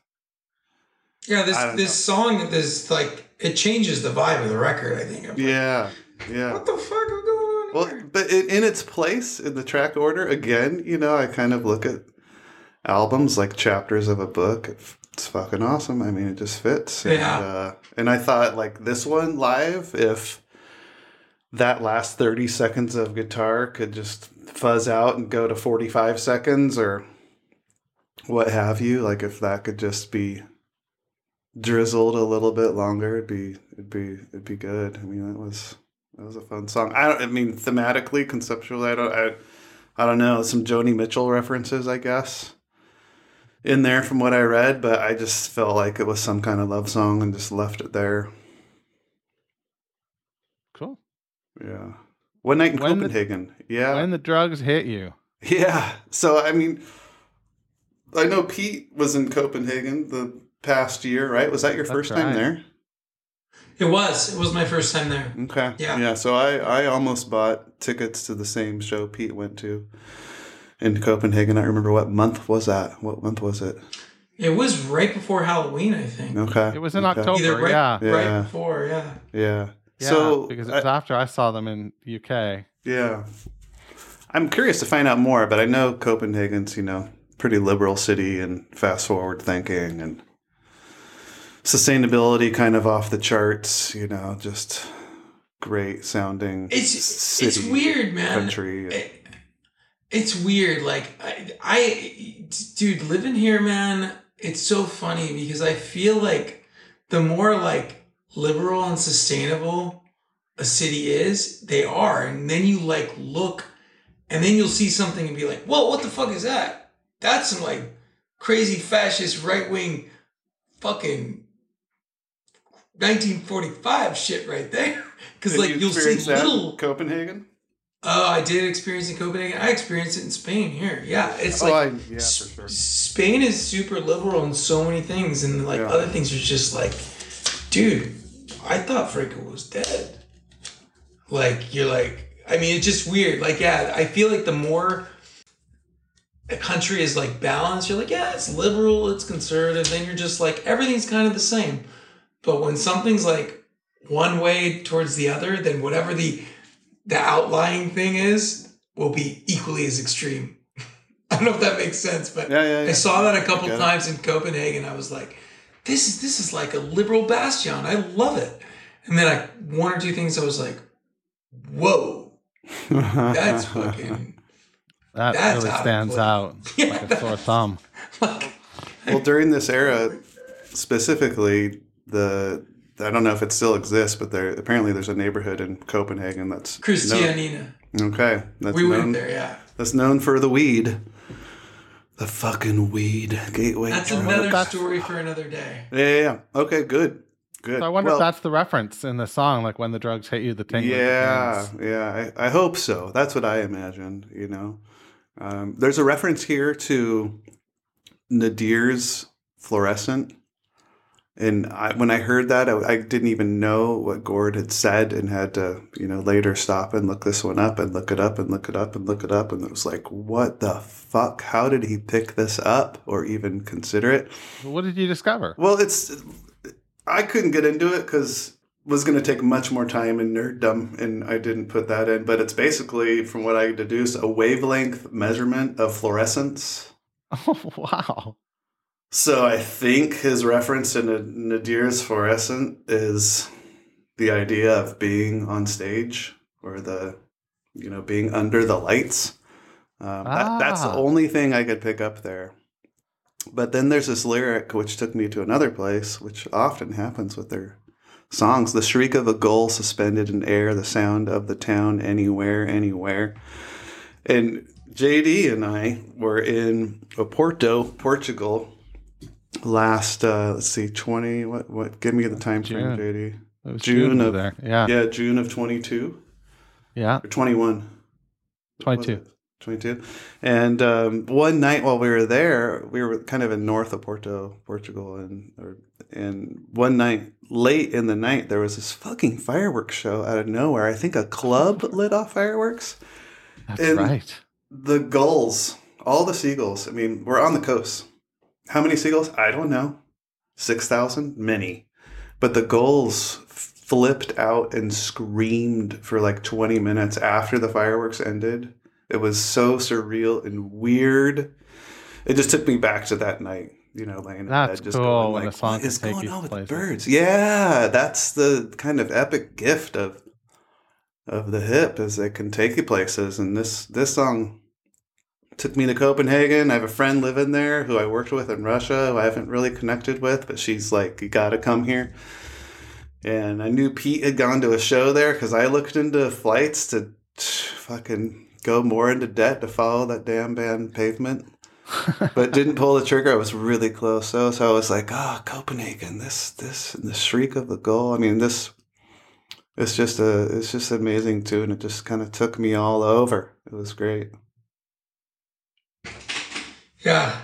Yeah, this I don't this song, this like it changes the vibe of the record. I think. Like, Yeah, yeah. What the fuck is going on Well, here? but in, in its place in the track order, again, you know, I kind of look at albums like chapters of a book. It's fucking awesome. I mean, it just fits. Yeah. And, uh, and I thought, like, this one live, if that last 30 seconds of guitar could just fuzz out and go to 45 seconds or what have you, like, if that could just be drizzled a little bit longer, it'd be, it'd be, it'd be good. I mean, that was. That was a fun song. I don't. I mean, thematically, conceptually, I don't. I, I don't know. Some Joni Mitchell references, I guess, in there from what I read. But I just felt like it was some kind of love song and just left it there. cool. Yeah. One night in When the- Copenhagen. yeah. When the drugs hit you, yeah. So I mean, I know Pete was in Copenhagen the past year, right? Was that your That's first time there? It was. It was my first time there. Okay. Yeah. Yeah. So I, I almost bought tickets to the same show Pete went to in Copenhagen. I remember what month was that? What month was it? It was right before Halloween, I think. Okay. it was in okay. October. Either right, yeah. Yeah. right before, yeah. Yeah. Yeah, so because it I- was after I saw them in UK. yeah, I'm curious to find out more, but I know Copenhagen's you know pretty liberal city and fast forward thinking and sustainability kind of off the charts. You know, just great sounding. It's city, it's weird, man. Country. It- it's weird. Like I, I, dude, living here, man. It's so funny because I feel like the more like liberal and sustainable a city is, they are, and then you like look, and then you'll see something and be like, "Whoa, what the fuck is that? That's some like crazy fascist right wing, fucking." 1945 shit right there because like you you'll see experience that in little Copenhagen. Oh, I did experience in Copenhagen. I experienced it in Spain here. Yeah, it's Oh, like I- yeah, S- for sure. Spain is super liberal in so many things, and like Yeah. other things are just like, dude, I thought Franco was dead. Like you're like, I mean, it's just weird. Like, yeah, I feel like the more a country is like balanced, you're like, yeah, it's liberal, it's conservative. Then you're just like, everything's kind of the same. But when something's like one way towards the other, then whatever the the outlying thing is will be equally as extreme. I don't know if that makes sense, but Yeah, yeah, yeah. I saw that a couple get it. times in Copenhagen. I was like, this is this is like a liberal bastion. I love it. And then I one or two things I was like, whoa, that's fucking That That's really stands out Yeah, like a sore thumb. like well, during this era, specifically, the I don't know if it still exists, but there apparently there's a neighborhood in Copenhagen that's Christiania. known- okay, that's We known, went there, yeah. That's known for the weed, the fucking weed gateway. That's drug. another that's- story for another day. Yeah, yeah, yeah. Okay, good, good. So I wonder Well, if that's the reference in the song, like when the drugs hit you, the tingling Yeah, begins. yeah. I, I hope so. That's what I imagined. You know, um, there's a reference here to Nadir's fluorescent, and I, when I heard that, I, I didn't even know what Gord had said, and had to, you know, later stop and look this one up and look it up and look it up and look it up, and it was like, what the fuck? How did he pick this up or even consider it? What did you discover? Well, it's I couldn't get into it because was going to take much more time and nerddom, and I didn't put that in. But it's basically, from what I deduce, a wavelength measurement of fluorescence. Oh wow! So I think his reference to Na- Nadir's fluorescent is the idea of being on stage or the, you know, being under the lights. Um, that, that's the Ah. only thing I could pick up there. But then there's this lyric which took me to another place, which often happens with their songs. The shriek of a gull suspended in air, the sound of the town anywhere, anywhere. And JD and I were in Oporto, Portugal, last uh let's see, twenty what what give me the time frame, June. JD. It was June June of- there. Yeah, Yeah, June of twenty two yeah. or twenty one. 22. 22. And um, one night while we were there, we were kind of in north of Porto, Portugal, and or, and one night late in the night there was this fucking fireworks show out of nowhere. I think a club lit off fireworks. That's And- right. The gulls, all the seagulls. I mean, we're on the coast. How many seagulls? I don't know. Six thousand, many. But the gulls flipped out and screamed for like twenty minutes after the fireworks ended. It was so surreal and weird. It just took me back to that night. You know, laying in That's bed, just cool going like, "What is going on with the places." birds?" Yeah, that's the kind of epic gift of of the hip is it can take you places and this this song took me to copenhagen i have a friend living there who i worked with in russia who i haven't really connected with but she's like you gotta come here and i knew pete had gone to a show there because i looked into flights to fucking go more into debt to follow that damn band pavement but didn't pull the trigger. I was really close though, so I was like, "Ah, Copenhagen! This, this, and the shriek of the goal." I mean, this, it's just a, it's just amazing tune. It just kind of took me all over. It was great. Yeah,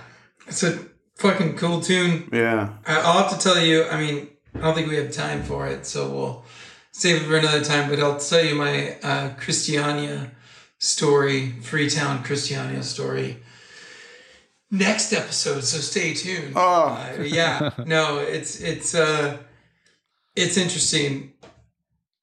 it's a fucking cool tune. Yeah, I- I'll have to tell you. I mean, I don't think we have time for it, so we'll save it for another time. But I'll tell you my uh, Christiania story, Freetown Christiania story, next episode. So stay tuned. Oh. Uh, yeah, no, it's it's uh, it's interesting.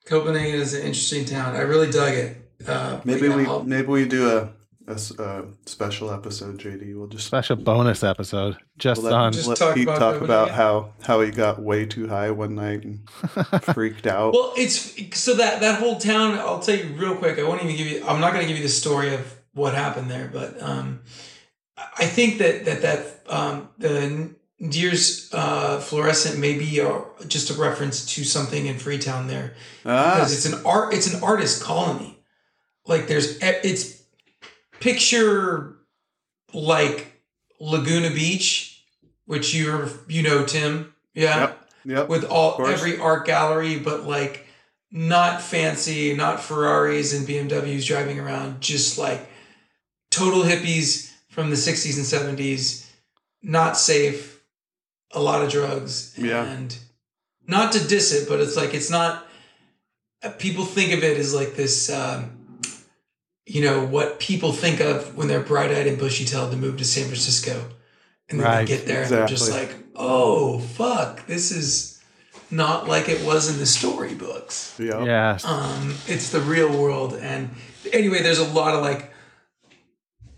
Copenhagen is an interesting town. I really dug it. Uh, maybe yeah, we, I'll- maybe we do a, a s- a special episode. JD, we'll just Special bonus episode just we'll let, on. Just let talk Pete about talk about Copenhagen. how how he got way too high one night and freaked out. Well, it's so that that whole town. I'll tell you real quick. I won't even give you. I'm not going to give you the story of what happened there, but um, I think that that that um, the Deer's uh, fluorescent may be a, just a reference to something in Freetown there ah, because it's an art. It's an artist colony. Like there's e, it's picture like Laguna Beach, which you're you know Tim. Yeah Yep. yep. with all every art gallery, but like not fancy, not Ferraris and BMWs driving around, just like total hippies from the 60s and 70s, not safe, a lot of drugs, Yeah. and not to diss it, but it's like it's not. uh, People think of it as like this um, you know, what people think of when they're bright eyed and bushy tailed to move to San Francisco. And then Right, they get there and they're just like, oh, fuck, this is not like it was in the storybooks. Yep. Yes. Um, it's the real world. And anyway, there's a lot of like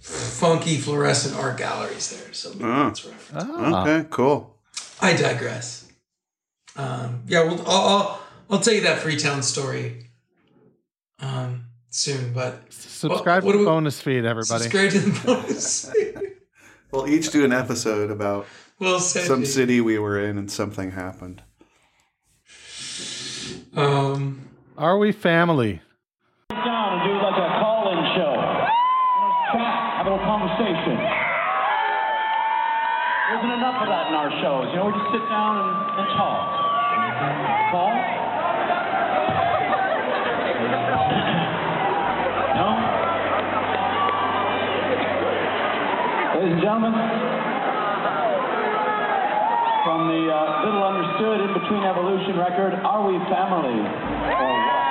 funky fluorescent art galleries there. So maybe Oh. that's reference. Ah. Okay, cool. I digress. Um, yeah, well, I'll, I'll I'll tell you that Freetown story soon. But Subscribe what to the we- bonus feed, everybody. subscribe to the bonus. We'll each do an episode about well some city we were in and something happened. Um, Are we family? Sit down and do like a call-in show. Chat, have a little conversation. There isn't enough of that in our shows. You know, we just sit down and, and talk. Paul? Ladies and gentlemen, from the uh, little understood in between evolution record, Are We Family?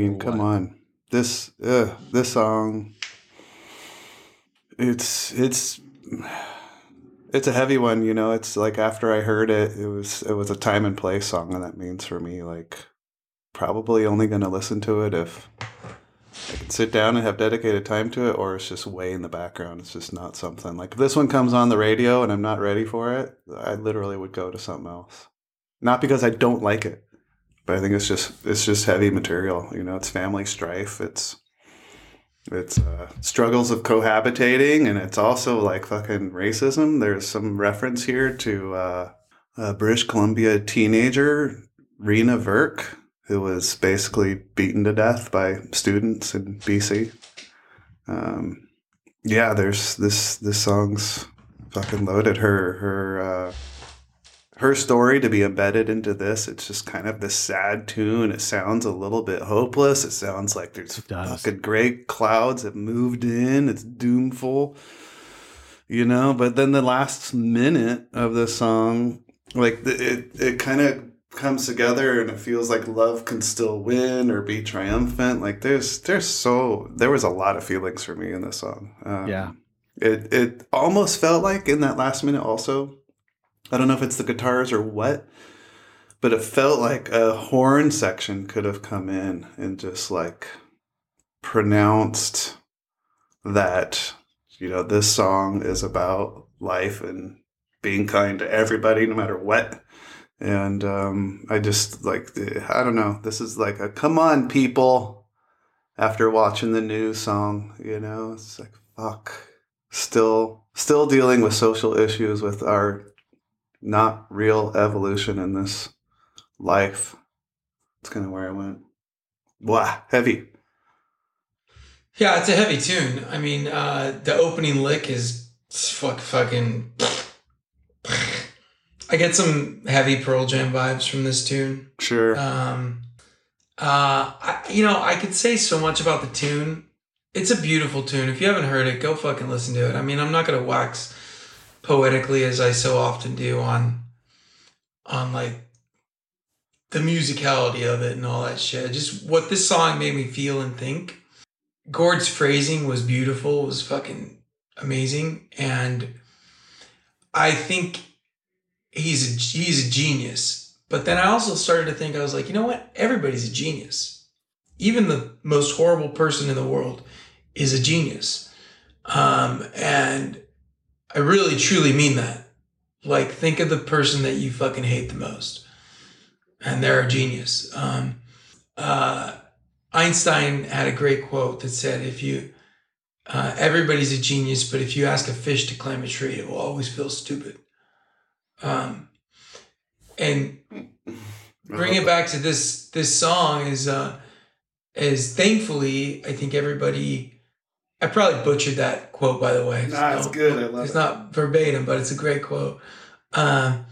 Mean, come on. This uh, this song it's it's it's a heavy one, you know. It's like after I heard it, it was it was a time and place song and that means for me like probably only going to listen to it if I can sit down and have dedicated time to it or it's just way in the background. It's just not something like if this one comes on the radio and I'm not ready for it, I literally would go to something else. Not because I don't like it, but I think it's just it's just heavy material. You know, it's family strife. It's it's uh, struggles of cohabitating, and it's also like fucking racism. There's some reference here to uh, a British Columbia teenager, Reena Virk, who was basically beaten to death by students in BC. Um, yeah, there's this this song's fucking loaded. Her her uh, her story to be embedded into this. It's just kind of this sad tune. It sounds a little bit hopeless. It sounds like there's fucking gray clouds have moved in. It's doomful, you know. But then the last minute of the song, like the, it, it kind of comes together and it feels like love can still win or be triumphant. Like there's there's so there was a lot of feelings for me in this song. Um, Yeah. it it almost felt like in that last minute also i don't know if it's the guitars or what but it felt like a horn section could have come in and just like pronounced that you know this song is about life and being kind to everybody no matter what. And um i just like i don't know this is like a come on people after watching the new song you know? It's like fuck. Still still dealing with social issues with our not real evolution in this life. It's kind of where I went. Wow, heavy. Yeah, it's a heavy tune. I mean, uh, the opening lick is fuck fucking. I get some heavy Pearl Jam vibes from this tune. Sure. Um, uh, I, you know, I could say so much about the tune. It's a beautiful tune. If you haven't heard it, go fucking listen to it. I mean, I'm not gonna wax poetically as I so often do on, on like the musicality of it and all that shit. Just what this song made me feel and think. Gord's phrasing was beautiful. It was fucking amazing, and I think he's a, he's a genius. But then I also started to think I was like, you know what? Everybody's a genius. Even the most horrible person in the world is a genius. Um, and I really truly mean that. Like, think of the person that you fucking hate the most, and they're a genius. Um, uh, Einstein had a great quote that said, "If you uh, everybody's a genius, but if you ask a fish to climb a tree, it will always feel stupid." Um, and bring it back to this this song is uh is thankfully I think everybody I probably butchered that quote by the way. Nah, it's good. I love it's it. not verbatim, but it's a great quote. Um,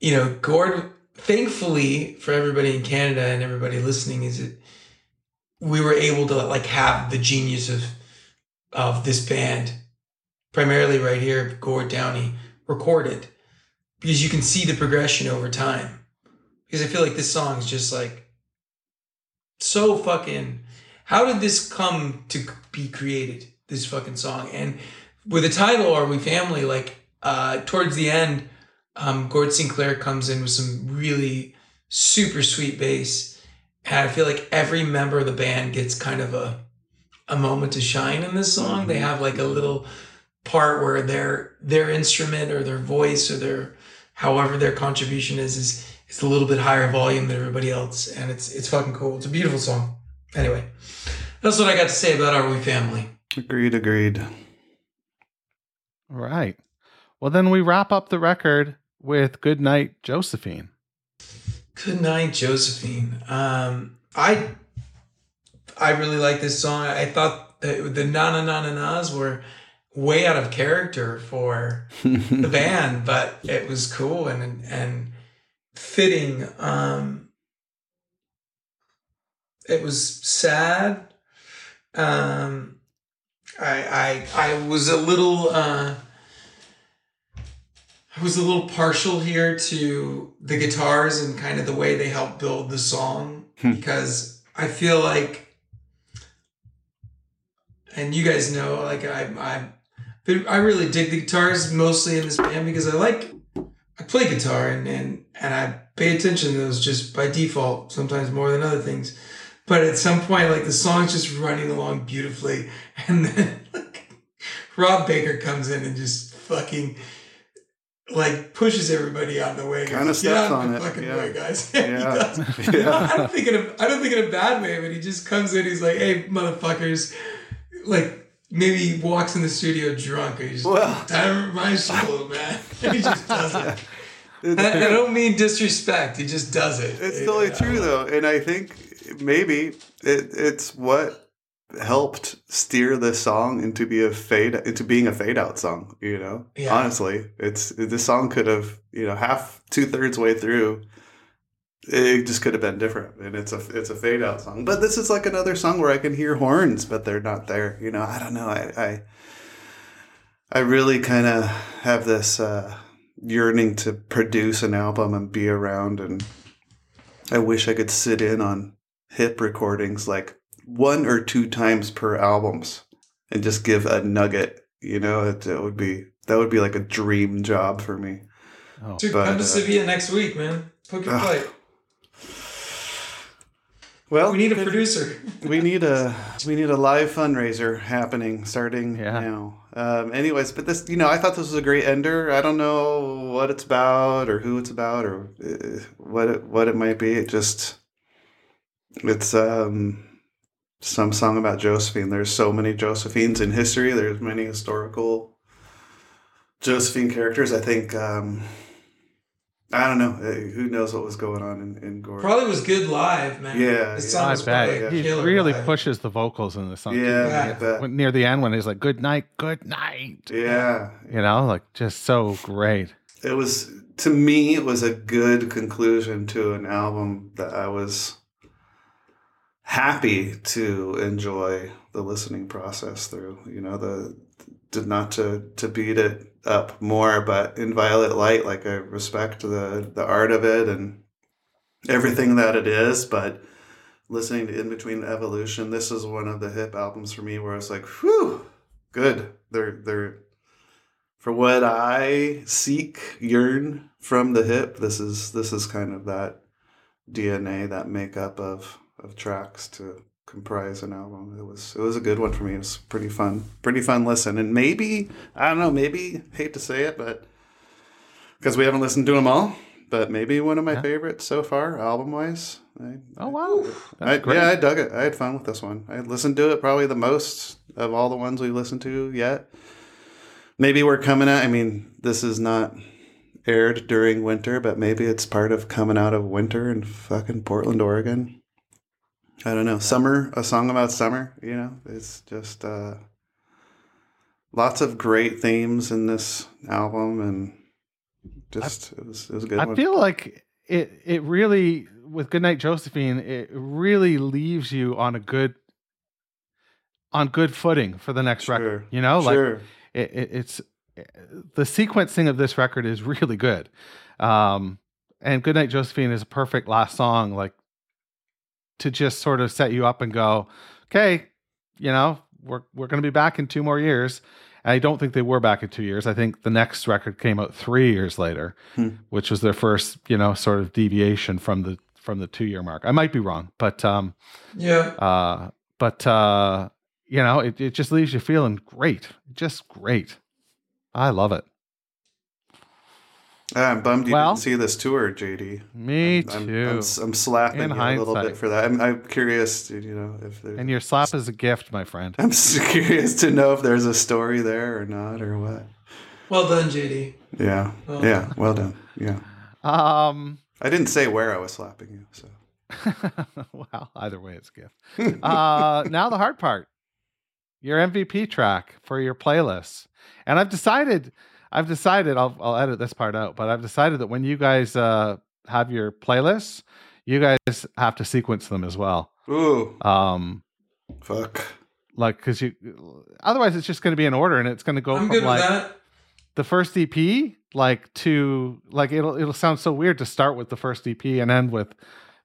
you know, Gord thankfully for everybody in Canada and everybody listening is it we were able to like have the genius of of this band primarily right here Gord Downie recorded because you can see the progression over time because I feel like this song is just like so fucking how did this come to be created this fucking song? And with the title are we family? Like uh towards the end um gord sinclair comes in with some really super sweet bass. And i feel like every member of the band gets kind of a a moment to shine in this song. They have like a little part where their their instrument or their voice or their however their contribution is is is a little bit higher volume than everybody else. And it's it's fucking cool. It's a beautiful song anyway that's what i got to say about are we family Agreed, agreed. All right. Well, then we wrap up the record with Good Night, Josephine. Good night, Josephine. Um, I I really like this song. I thought that the na na na na na's were way out of character for the band, but it was cool and and fitting. Um, it was sad. Um, I I I was a little. Uh, I was a little partial here to the guitars and kind of the way they help build the song Hmm. because I feel like, and you guys know, like I, I, but I really dig the guitars mostly in this band because I like, I play guitar and and and I pay attention to those just by default, sometimes more than other things. But at some point, like the song's just running along beautifully, and then like Rob Baker comes in and just fucking like pushes everybody out of the way. Kinda steps on it, fucking yeah. way, guys. Yeah. Yeah. I don't think in a I don't think in a bad way, but he just comes in. He's like, "Hey, motherfuckers!" Like maybe he walks in the studio drunk, and he's just Well- time my show, man. And he just does it. I, I don't mean disrespect. He just does it. It's totally Yeah. true though, and I think maybe it, it's what helped steer this song into be a fade into being a fade out song. You know, Yeah. honestly, it's this song could have you know half two thirds way through. It just could have been different, and it's a it's a fade out song. But this is like another song where I can hear horns, but they're not there. You know, I don't know. I I, I really kind of have this uh, yearning to produce an album and be around and I wish I could sit in on hip recordings like one or two times per albums and just give a nugget. You know, it, it would be that would be like a dream job for me. Oh, Dude, But, come to uh, Sevilla next week, man. Book your Ugh. flight. Well, We need a producer. we need a we need a live fundraiser happening starting Yeah. now. Um, anyways, but this you know I thought this was a great ender. I don't know what it's about or who it's about or uh, what it, what it might be. It just it's um some song about Josephine. There's so many Josephines in history. There's many historical Josephine characters. I think um, I don't know. Uh, Who knows what was going on in, in Gord? Probably was good live, man. Yeah, This yeah. song I was bet he really live. pushes the vocals in the song. Yeah, Yeah. When- near the end when he's like, "Good night, good night," yeah, you know, like just so great. it was to me it was a good conclusion to an album that i was happy to enjoy the listening process through you know the did not to to beat it up more but in violet light like i respect the the art of it and everything that it is but listening to in between evolution this is one of the hip albums for me where it's like whew good. They're they're for what I seek, yearn from the hip, this is this is kind of that DNA, that makeup of of tracks to comprise an album. It was it was a good one for me. It was pretty fun, pretty fun listen. And maybe I don't know, maybe hate to say it, but because we haven't listened to them all, but maybe one of my Yeah. favorites so far, album wise. I, Oh wow, I, yeah, I dug it. I had fun with this one. I listened to it probably the most of all the ones we listened to yet. Maybe we're coming out. I mean, this is not aired during winter, but maybe it's part of coming out of winter in fucking Portland, Oregon. I don't know. Summer, a song about summer. You know, it's just uh, lots of great themes in this album, and just it was it was a good I one. feel like it it really with Goodnight Josephine, it really leaves you on a good on good footing for the next Sure. record. You know, like it, it, it's the sequencing of this record is really good. Um, and Goodnight Josephine is a perfect last song, like to just sort of set you up and go, okay, you know, we're we're going to be back in two more years. And I don't think they were back in two years. I think the next record came out three years later, Hmm. which was their first, you know, sort of deviation from the from the two year mark. I might be wrong, but um, Yeah. uh, but uh, you know, it, it just leaves you feeling great, just great. I love it. I'm bummed you Well- didn't see this tour, JD. Me I'm, I'm- too. I'm, s- I'm slapping In you a little bit for that. I'm, I'm curious, to, you know, if there's. and your slap is a gift, my friend. I'm curious to know if there's a story there or not, or what. Well done, JD. Yeah, Well yeah. Well done. Yeah, Um, I didn't say where I was slapping you. So well, either way, it's a gift. Uh, now the hard part, your MVP track for your playlist, and I've decided, I've decided, I'll I'll edit this part out, but I've decided that when you guys uh have your playlists, you guys have to sequence them as well. ooh, Um, fuck. like because you, otherwise it's just going to be in order, and it's going to go I'm from good like the first EP like to like it'll it'll sound so weird to start with the first EP and end with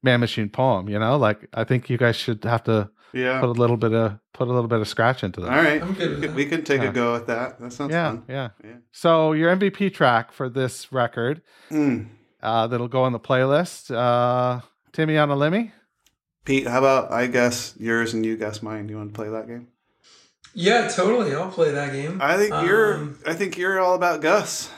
Man Machine Poem. You know, like I think you guys should have to Yeah. put a little bit of put a little bit of scratch into that All right. I'm good We can- We can take Yeah. a go at that. That sounds Yeah, fun. yeah. Yeah. So your MVP track for this record Mm. uh, that'll go on the playlist. Uh, Timmy on a Limmy. Pete, how about I guess yours and you guess mine? You want to play that game? Yeah, totally. I'll play that game. I think you're. Um, I think you're all about Gus.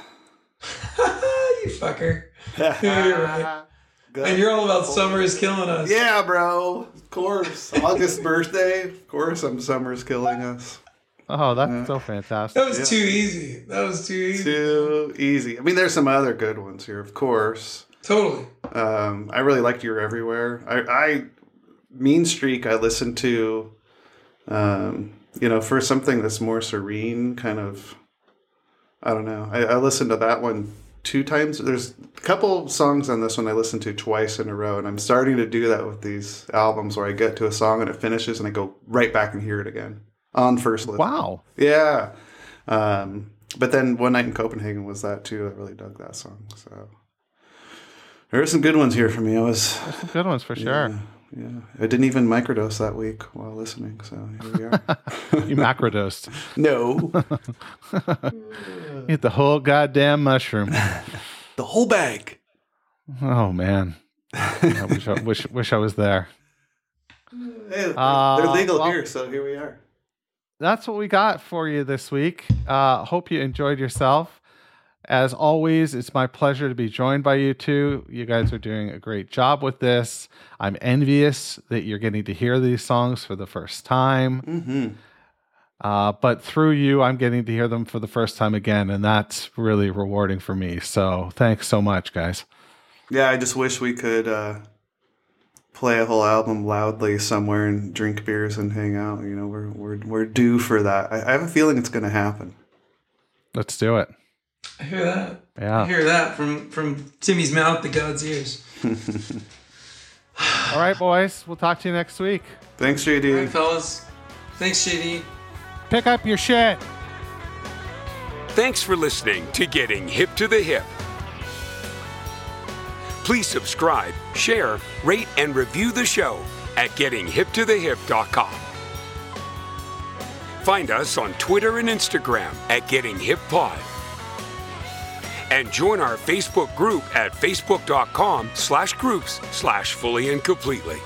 you fucker. You're right. Gus. And you're all about summer is killing us. Yeah, bro. Of course. August birthday. Of course, I'm summer's killing us. Oh, that's Yeah. so fantastic. That was Yeah. too easy. That was too easy. Too easy. I mean, there's some other good ones here, of course. Totally. Um, I really liked You're Everywhere. I, I Mean Streak. I listened to. Um, you know, for something that's more serene, kind of. I don't know. I, I listened to that one two times. There's a couple songs on this one I listened to twice in a row, and I'm starting to do that with these albums where I get to a song and it finishes, and I go right back and hear it again on first listen. Wow. Yeah. Um, but then One Night in Copenhagen was that too. I really dug that song. So there are some good ones here for me. I was Some good ones for sure. yeah, yeah. I didn't even microdose that week while listening. So here we are. You macrodosed. no, Eat the whole goddamn mushroom. the whole bag. Oh man. I wish I wish, wish I was there. Hey, Uh, they're legal well- here, so here we are. That's what we got for you this week. Uh hope you enjoyed yourself. As always, it's my pleasure to be joined by you two. You guys are doing a great job with this. I'm envious that you're getting to hear these songs for the first time. hmm Uh, but through you, I'm getting to hear them for the first time again, and that's really rewarding for me. So thanks so much, guys. Yeah, I just wish we could uh, play a whole album loudly somewhere and drink beers and hang out. You know, we're we're we're due for that. I, I have a feeling it's going to happen. Let's do it. I hear that. Yeah. I hear that from from Timmy's mouth to God's ears. All right, boys. We'll talk to you next week. Thanks, All right, JD. fellas. Thanks, JD. Pick up your shit. Thanks for listening to Getting Hip to the Hip. Please subscribe, share, rate, and review the show at gettinghiptothehip.com. Find us on Twitter and Instagram at Getting Hip Pod. And join our Facebook group at facebook.com slash groups slash fully and completely.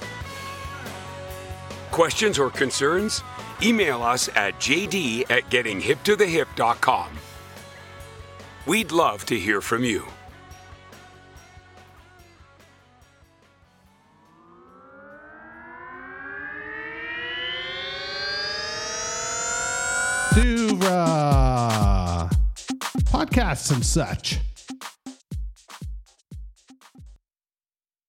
Questions or concerns? Email us at jd at gettinghiptothehip.com. We'd love to hear from you. uh, podcasts and such.